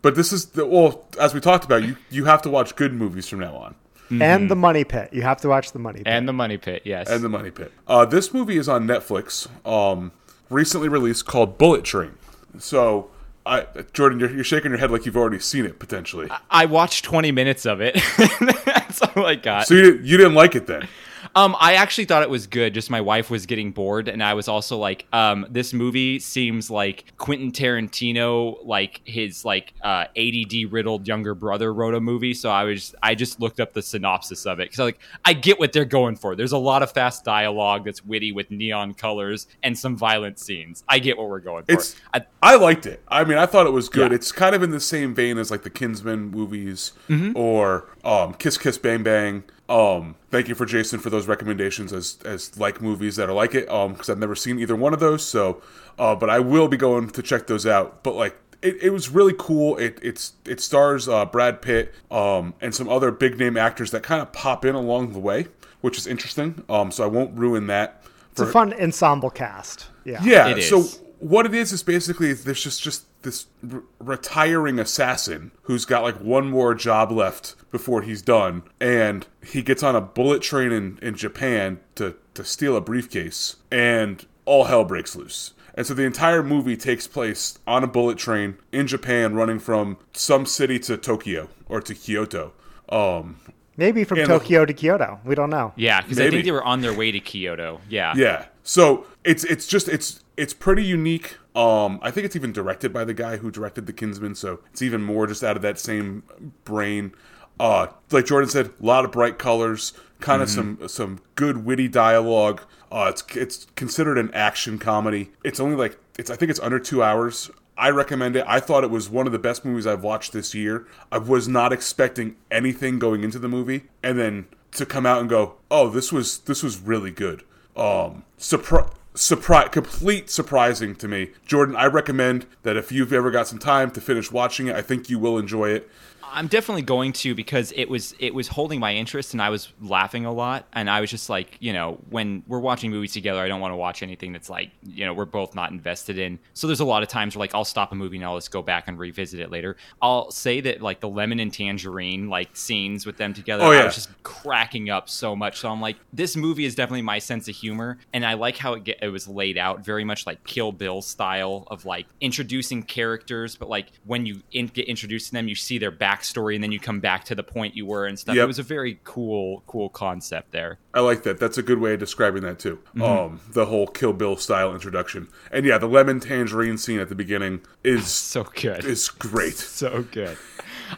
But this is the well, as we talked about, you you have to watch good movies from now on. And the Money Pit. You have to watch the Money Pit. and the money pit, yes. And the Money Pit. Uh, this movie is on Netflix. Um, recently released called Bullet Train. So, I Jordan, you're, you're shaking your head like you've already seen it potentially. I watched 20 minutes of it. (laughs) That's all I got. So you you didn't like it then? Um, I actually thought it was good. Just my wife was getting bored, and I was also like, um, this movie seems like Quentin Tarantino, like his like uh, ADD riddled younger brother wrote a movie. So I was, I just looked up the synopsis of it because like I get what they're going for. There's a lot of fast dialogue that's witty with neon colors and some violent scenes. I get what we're going for. It's I, I liked it. I mean, I thought it was good. Yeah. It's kind of in the same vein as like the Kingsman movies Mm-hmm. or um, Kiss Kiss Bang Bang. Um, thank you for Jason for those recommendations as as like movies that are like it. Um, because I've never seen either one of those. So, uh, but I will be going to check those out. But like. It, it was really cool. It it's it stars uh, Brad Pitt um, and some other big name actors that kind of pop in along the way, which is interesting. Um, so I won't ruin that. it's a fun ensemble cast. Yeah. Yeah. It so what it is is basically there's just just this r- retiring assassin who's got like one more job left before he's done, and he gets on a bullet train in in Japan to to steal a briefcase, and all hell breaks loose. And so the entire movie takes place on a bullet train in Japan, running from some city to Tokyo or to Kyoto. Um, Maybe from And- Tokyo to Kyoto. We don't know. yeah, because I think they were on their way to Kyoto. Yeah. Yeah. So it's it's just it's it's pretty unique. Um, I think it's even directed by the guy who directed The Kingsman, so it's even more just out of that same brain. Uh, like Jordan said, a lot of bright colors, kind of some some good witty dialogue. Uh, it's it's considered an action comedy. It's only like it's I think it's under two hours. I recommend it. I thought it was one of the best movies I've watched this year. I was not expecting anything going into the movie, and then to come out and go, "Oh, this was this was really good." Um, surprise, surprise, complete surprising to me. Jordan, I recommend that if you've ever got some time to finish watching it, I think you will enjoy it. I'm definitely going to because it was it was holding my interest and I was laughing a lot. And I was just like you know when we're watching movies together I don't want to watch anything that's like you know we're both not invested in. So there's a lot of times where like I'll stop a movie and I'll just go back and revisit it later. I'll say that like the lemon and tangerine like scenes with them together Oh, I was just cracking up so much. So I'm like this movie is definitely my sense of humor. And I like how it get, it was laid out very much like Kill Bill style of like introducing characters. But like when you in, get introduced to them you see their backstory backstory and then you come back to the point you were and stuff. Yep. It was a very cool, cool concept there. I like that. That's a good way of describing that too. Mm-hmm. Um, the whole Kill Bill style introduction, and yeah, the lemon tangerine scene at the beginning is (laughs) So good. is great. (laughs) so good.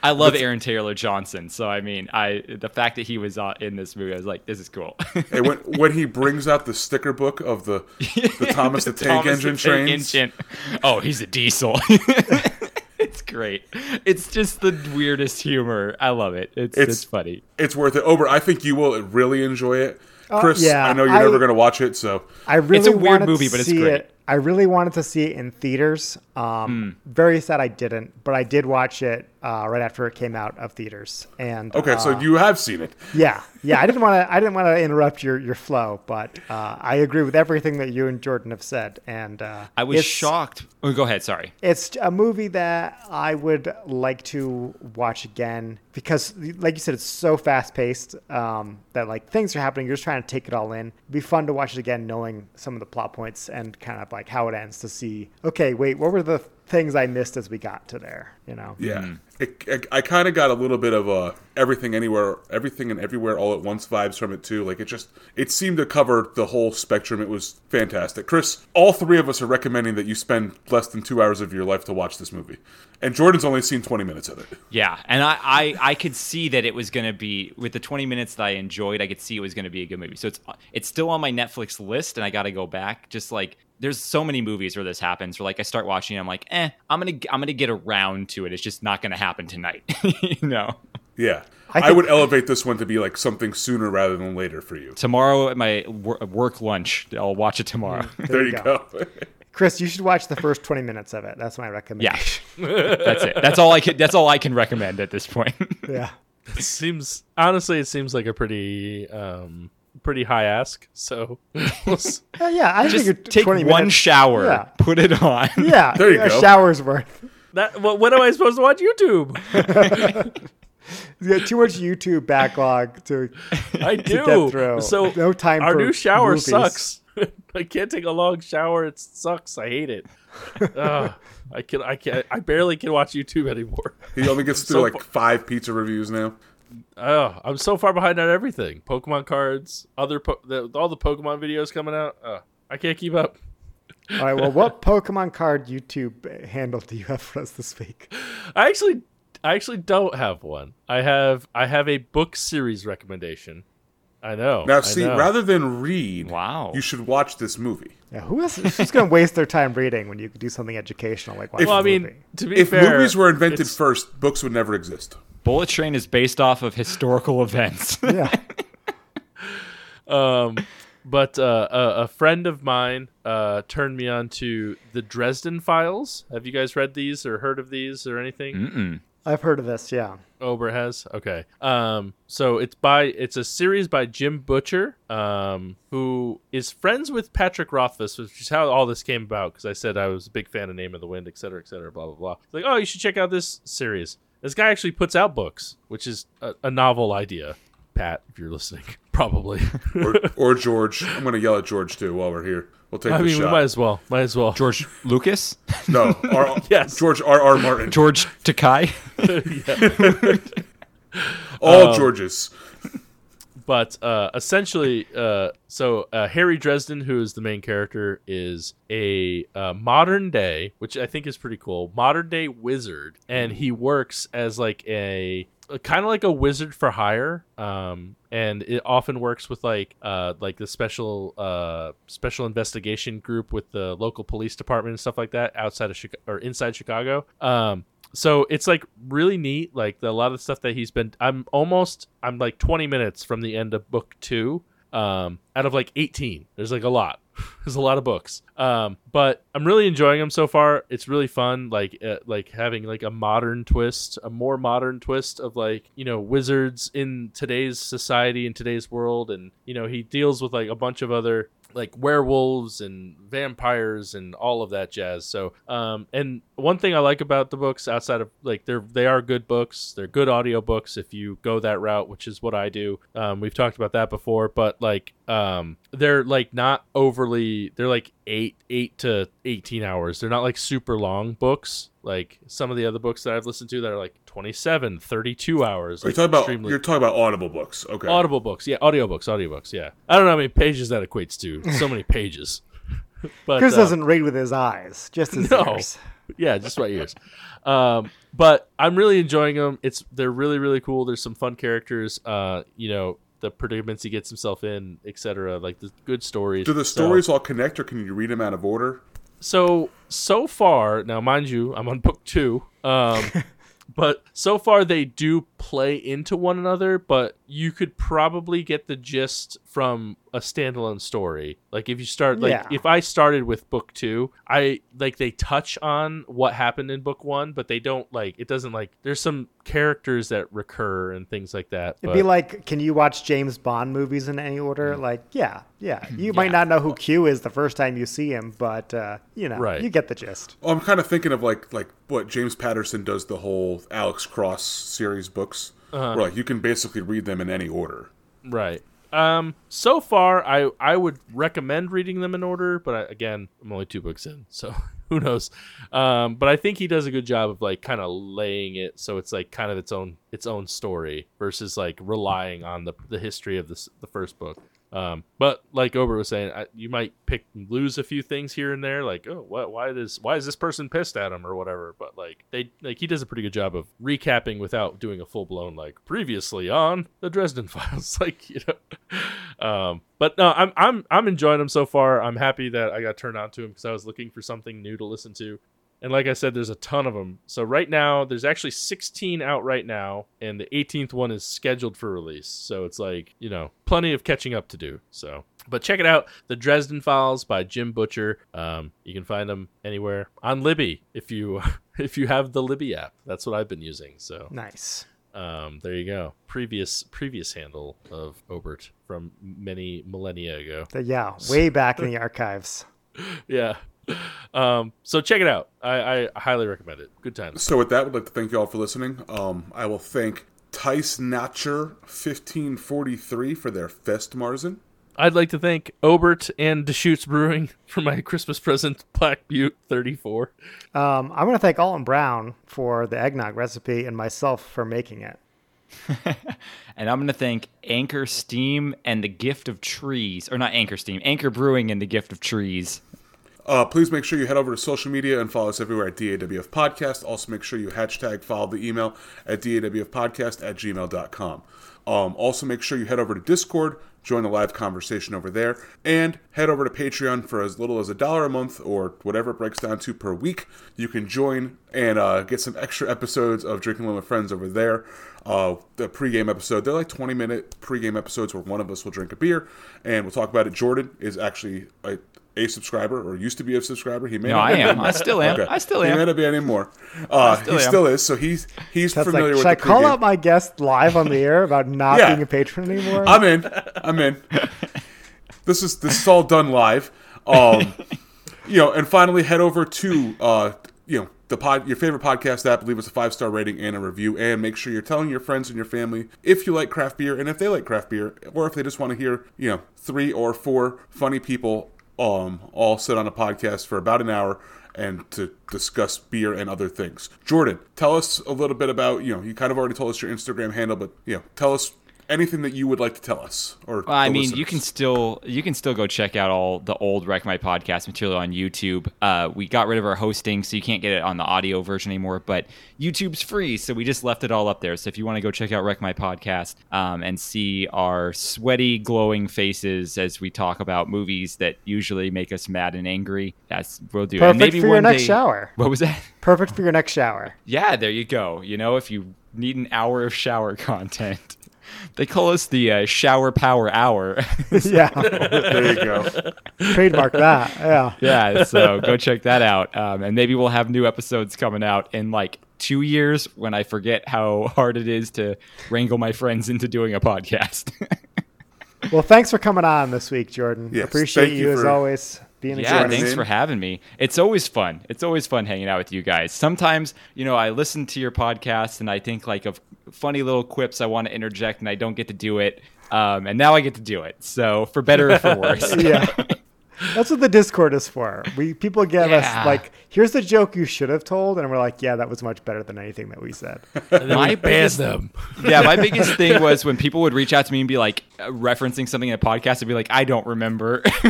I love Aaron Taylor Johnson, so I mean, I the fact that he was uh, in this movie, I was like, this is cool. And when (laughs) when he brings out the sticker book of the the Thomas the Tank Thomas Engine Engine. Oh, he's a diesel. It's great. It's just the weirdest humor. I love it. It's It's- it's, funny. it's worth it. Obert, I think you will really enjoy it. Oh, Chris, yeah, I know you're I- never going to watch it, so I really a weird movie, but it's great. it. I really wanted to see it in theaters. Um, Very sad I didn't, but I did watch it uh, right after it came out of theaters. And okay. uh, so you have seen it. (laughs) yeah, yeah. I didn't want to. I didn't want to interrupt your your flow, but uh, I agree with everything that you and Jordan have said. And uh, I was shocked. Oh, go ahead. Sorry. It's a movie that I would like to watch again because, like you said, it's so fast paced um, that like things are happening. You're just trying to take it all in. It'd be fun to watch it again, knowing some of the plot points and kind of like how it ends to see. Okay, wait, what were the things I missed as we got to there? You know? Yeah, it, it- I kind of got a little bit of uh, everything, anywhere, everything, and everywhere, all at once vibes from it too. Like it just, it seemed to cover the whole spectrum. It was fantastic. Chris, all three of us are recommending that you spend less than two hours of your life to watch this movie, and Jordan's only seen twenty minutes of it. Yeah, and I, I, I could see that it was going to be with the 20 minutes that I enjoyed. I could see it was going to be a good movie. So it's it's still on my Netflix list, and I got to go back. Just like there's so many movies where this happens. Where like I start watching, I'm like, eh, I'm gonna I'm gonna get around to it. It's just not going to happen tonight. (laughs) you know, Yeah, I I, would elevate this one to be like something sooner rather than later for you. tomorrow at my wor- work lunch, I'll watch it tomorrow. There, you go. (laughs) Chris, you should watch the first 20 minutes of it. That's my recommendation. yeah, recommendation. that's it. That's all I can. That's all I can recommend at this point. Yeah. It seems honestly, it seems like a pretty um pretty high ask. So (laughs) we'll s- (laughs) Uh, yeah, I just think take 20 one minutes- shower, Yeah. put it on. (laughs) Yeah, There you a go. shower's worth. that well, when am I supposed to watch YouTube? You got too much YouTube backlog to. I to do. get through. So No time Our for new shower movies. sucks. I can't take a long shower. It sucks. I hate it. Ugh, I can. I can. I barely can watch YouTube anymore. He only gets through So like fu- five pizza reviews now. Oh, I'm so far behind on everything. Pokemon cards, other po- the, all the Pokemon videos coming out. Uh, I can't keep up. All right. Well, what (laughs) Pokemon card YouTube handle do you have for us this week? I actually, I actually don't have one. I have, I have a book series recommendation. I know. Now, see, know. rather than read, Wow. you should watch this movie. Yeah, who else? Who's going to waste their time reading when you could do something educational like watch well, a I mean, movie? to be If fair, movies were invented first, books would never exist. Bullet Train is based off of historical (laughs) events. (laughs) yeah. Um, but uh, a, a friend of mine uh, turned me on to the Dresden Files. Have you guys read these or heard of these or anything? Mm-mm. I've heard of this. Yeah. Obert has. Okay. Um, so it's by it's a series by Jim Butcher, um, who is friends with Patrick Rothfuss, which is how all this came about. Because I said I was a big fan of Name of the Wind, et cetera, et cetera, blah blah blah. It's like, oh, you should check out this series. This guy actually puts out books, which is a, a novel idea. Pat, if you're listening, (laughs) probably. Or, (laughs) or George. I'm going to yell at George too while we're here. We'll take a shot. I the mean, we might as well. Might as well. George Lucas, (laughs) No, R- Yes. George R. R. Martin. George Takei. All Um, Georges. But uh, essentially, uh, so uh, Harry Dresden, who is the main character, is a uh, modern day, which I think is pretty cool, modern day wizard, and he works as like a kind of like a wizard for hire. Um and it often works with like uh like the special uh special investigation group with the local police department and stuff like that outside of Chicago or inside chicago. Um so it's like really neat like the, a lot of stuff that he's been i'm almost i'm like 20 minutes from the end of book two um out of like 18 there's like a lot. (laughs) There's a lot of books. Um but i'm really enjoying them so far. It's really fun like uh, like having like a modern twist a more modern twist of like you know wizards in today's society in today's world. And you know he deals with like a bunch of other like werewolves and vampires and all of that jazz. So, um, and one thing I like about the books outside of like they're they are good books. They're good audio books if you go that route, which is what I do. Um, we've talked about that before, but like um they're like not overly they're like 8 8 to 18 hours. They're not like super long books like some of the other books that I've listened to that are like 27, 32 hours. Are you like talking about? extremely- You're talking about audible books. Okay. Audible books, yeah, audiobooks, audiobooks, yeah. I don't know how many pages that equates to. So many (laughs) pages. (laughs) But Chris uh, doesn't read with his eyes, just his No. ears. Yeah, just my ears. Um, but I'm really enjoying them. It's they're really really cool. There's some fun characters. Uh, you know the predicaments he gets himself in, etc. Like the good stories. Do the So- stories all connect, or can you read them out of order? so so far now mind you i'm on book two um (laughs) but so far they do play into one another but you could probably get the gist from a standalone story like if you start like Yeah. if i started with book two i like they touch on what happened in book one but they don't like it doesn't like there's some characters that recur and things like that It'd but- be like, can you watch James Bond movies in any order? Mm. Like, yeah, yeah. (clears throat) You might not know who Q is the first time you see him, but uh, you know, Right. you get the gist. Well, I'm kind of thinking of like like what James Patterson does the whole Alex Cross series books, Uh-huh. where like you can basically read them in any order. Right. Um. So far, I I would recommend reading them in order, but I, again, I'm only two books in, so (laughs) who knows? Um. But I think he does a good job of like kind of laying it so it's like kind of its own its own story versus like relying on the the history of this the first book. Um. But like Obert was saying, I, you might pick and lose a few things here and there, like oh, what why this why is this person pissed at him or whatever. But like they like he does a pretty good job of recapping without doing a full blown like previously on the Dresden (laughs) Files, like you know. Um, but no, I'm I'm I'm enjoying them so far. I'm happy that I got turned on to them because I was looking for something new to listen to. And like I said, there's a ton of them. So right now, there's actually 16 out right now, and the 18th one is scheduled for release. So it's like you know, plenty of catching up to do. So, but check it out, the Dresden Files by Jim Butcher. Um, you can find them anywhere on Libby if you (laughs) if you have the Libby app. That's what I've been using. So Nice. um, there you go. Previous previous handle of Obert from many millennia ago. Yeah, way back in the (laughs) archives. Yeah. (laughs) Um, so check it out. I, I highly recommend it. Good times. So with that, we'd like to thank you all for listening. Um, I will thank Tice Natcher 1543 for their Festmarzen. I'd like to thank Obert and Deschutes Brewing (laughs) for my Christmas present, Black Butte 34. Um, I want to thank Alton Brown for the eggnog recipe and myself for making it. (laughs) And I'm going to thank Anchor Steam and the Gift of Trees. Or not Anchor Steam, Anchor Brewing and the Gift of Trees. Uh, please make sure you head over to social media and follow us everywhere at DAWF Podcast. Also, make sure you hashtag follow the email at DAWFpodcast at gmail.com. Um, also, make sure you head over to Discord, join the live conversation over there, and head over to Patreon for as little as a dollar a month or whatever it breaks down to per week. You can join and uh, get some extra episodes of Drinking with Friends over there. Uh, the pregame episode, they're like 20 minute pregame episodes where one of us will drink a beer and we'll talk about it. Jordan is actually a, a subscriber or used to be a subscriber. He may No, not I am. anymore. I still am. Okay. I still am. He may am. not be anymore. Uh, still he am. still is. So he's he's That's familiar like, with should I the call out my guest live on the air about not Yeah. being a patron anymore? I'm in. I'm in. this is this is all done live. Um, (laughs) you know, and finally head over to uh, you know the pod your favorite podcast app. Leave us a five star rating and a review, and make sure you're telling your friends and your family if you like craft beer and if they like craft beer, or if they just want to hear you know three or four funny people um all sit on a podcast for about an hour and to discuss beer and other things. Jordan, tell us a little bit about, you know, you kind of already told us your Instagram handle, but, you know, tell us anything that you would like to tell us or Well, I the mean, you can still you can still go check out all the old Wreck My Podcast material on YouTube. Uh, we got rid of our hosting, so you can't get it on the audio version anymore. But YouTube's free, so we just left it all up there. So if you want to go check out Wreck My Podcast um, and see our sweaty, glowing faces as we talk about movies that usually make us mad and angry, that's we'll do. and Perfect maybe for your one next day- shower. What was that? Perfect for your next shower. Yeah, there you go. You know, if you need an hour of shower (laughs) content. They call us the uh, Shower Power Hour. (laughs) (laughs) yeah, there you go. trademark that. Yeah. yeah, (laughs) so go check that out. Um, and maybe we'll have new episodes coming out in like two years when I forget how hard it is to wrangle my friends into doing a podcast. Well, thanks for coming on this week, Jordan. Yes, Appreciate thank you, you as always. Being yeah, thanks for having me. It's always fun. It's always fun hanging out with you guys. Sometimes, you know, I listen to your podcast and I think like of funny little quips I want to interject and I don't get to do it. Um, and now I get to do it. So for better or for (laughs) worse. yeah. (laughs) That's what the Discord is for. We people give Yeah. us like, here's the joke you should have told, and we're like, yeah, that was much better than anything that we said. (laughs) My we biggest- them. (laughs) yeah, my biggest thing was when people would reach out to me and be like uh, referencing something in a podcast and be like, I don't remember (laughs)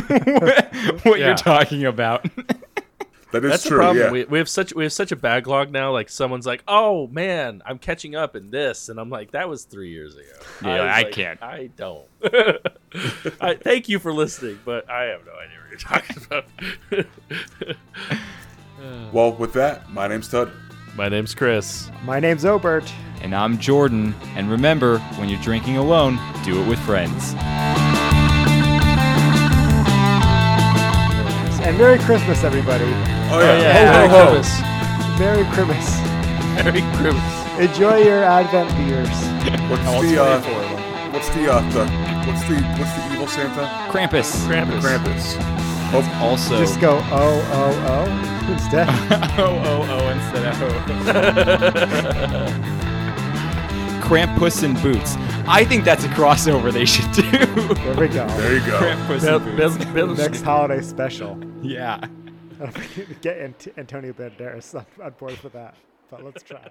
what Yeah. you're talking about. That is That's true. the problem. Yeah. We, we have such we have such a backlog now. Like someone's like, "Oh man, I'm catching up in this," and I'm like, "That was three years ago." Yeah, was I like, can't. I don't. (laughs) I, thank you for listening, but I have no idea what you're talking about. (laughs) well, with that, my name's Tud. My name's Chris. My name's Obert. and I'm Jordan. And remember, when you're drinking alone, do it with friends. And Merry Christmas, everybody. Oh yeah. Merry Ho, ho, ho. Christmas. Merry Christmas. Merry Christmas. Enjoy your Advent beers. What's the uh, what's the uh, the what's the what's the evil Santa? Krampus. Krampus. Krampus. Oh, Also, Just go oh oh oh instead. (laughs) oh, oh, oh, instead of oh. (laughs) Krampus and Boots. I think that's a crossover they should do. There we go. there you go. Krampus Bill, and Bill, Boots. (laughs) Next holiday special. Yeah. (laughs) Get Ant- Antonio Banderas on, on board for that. But let's try.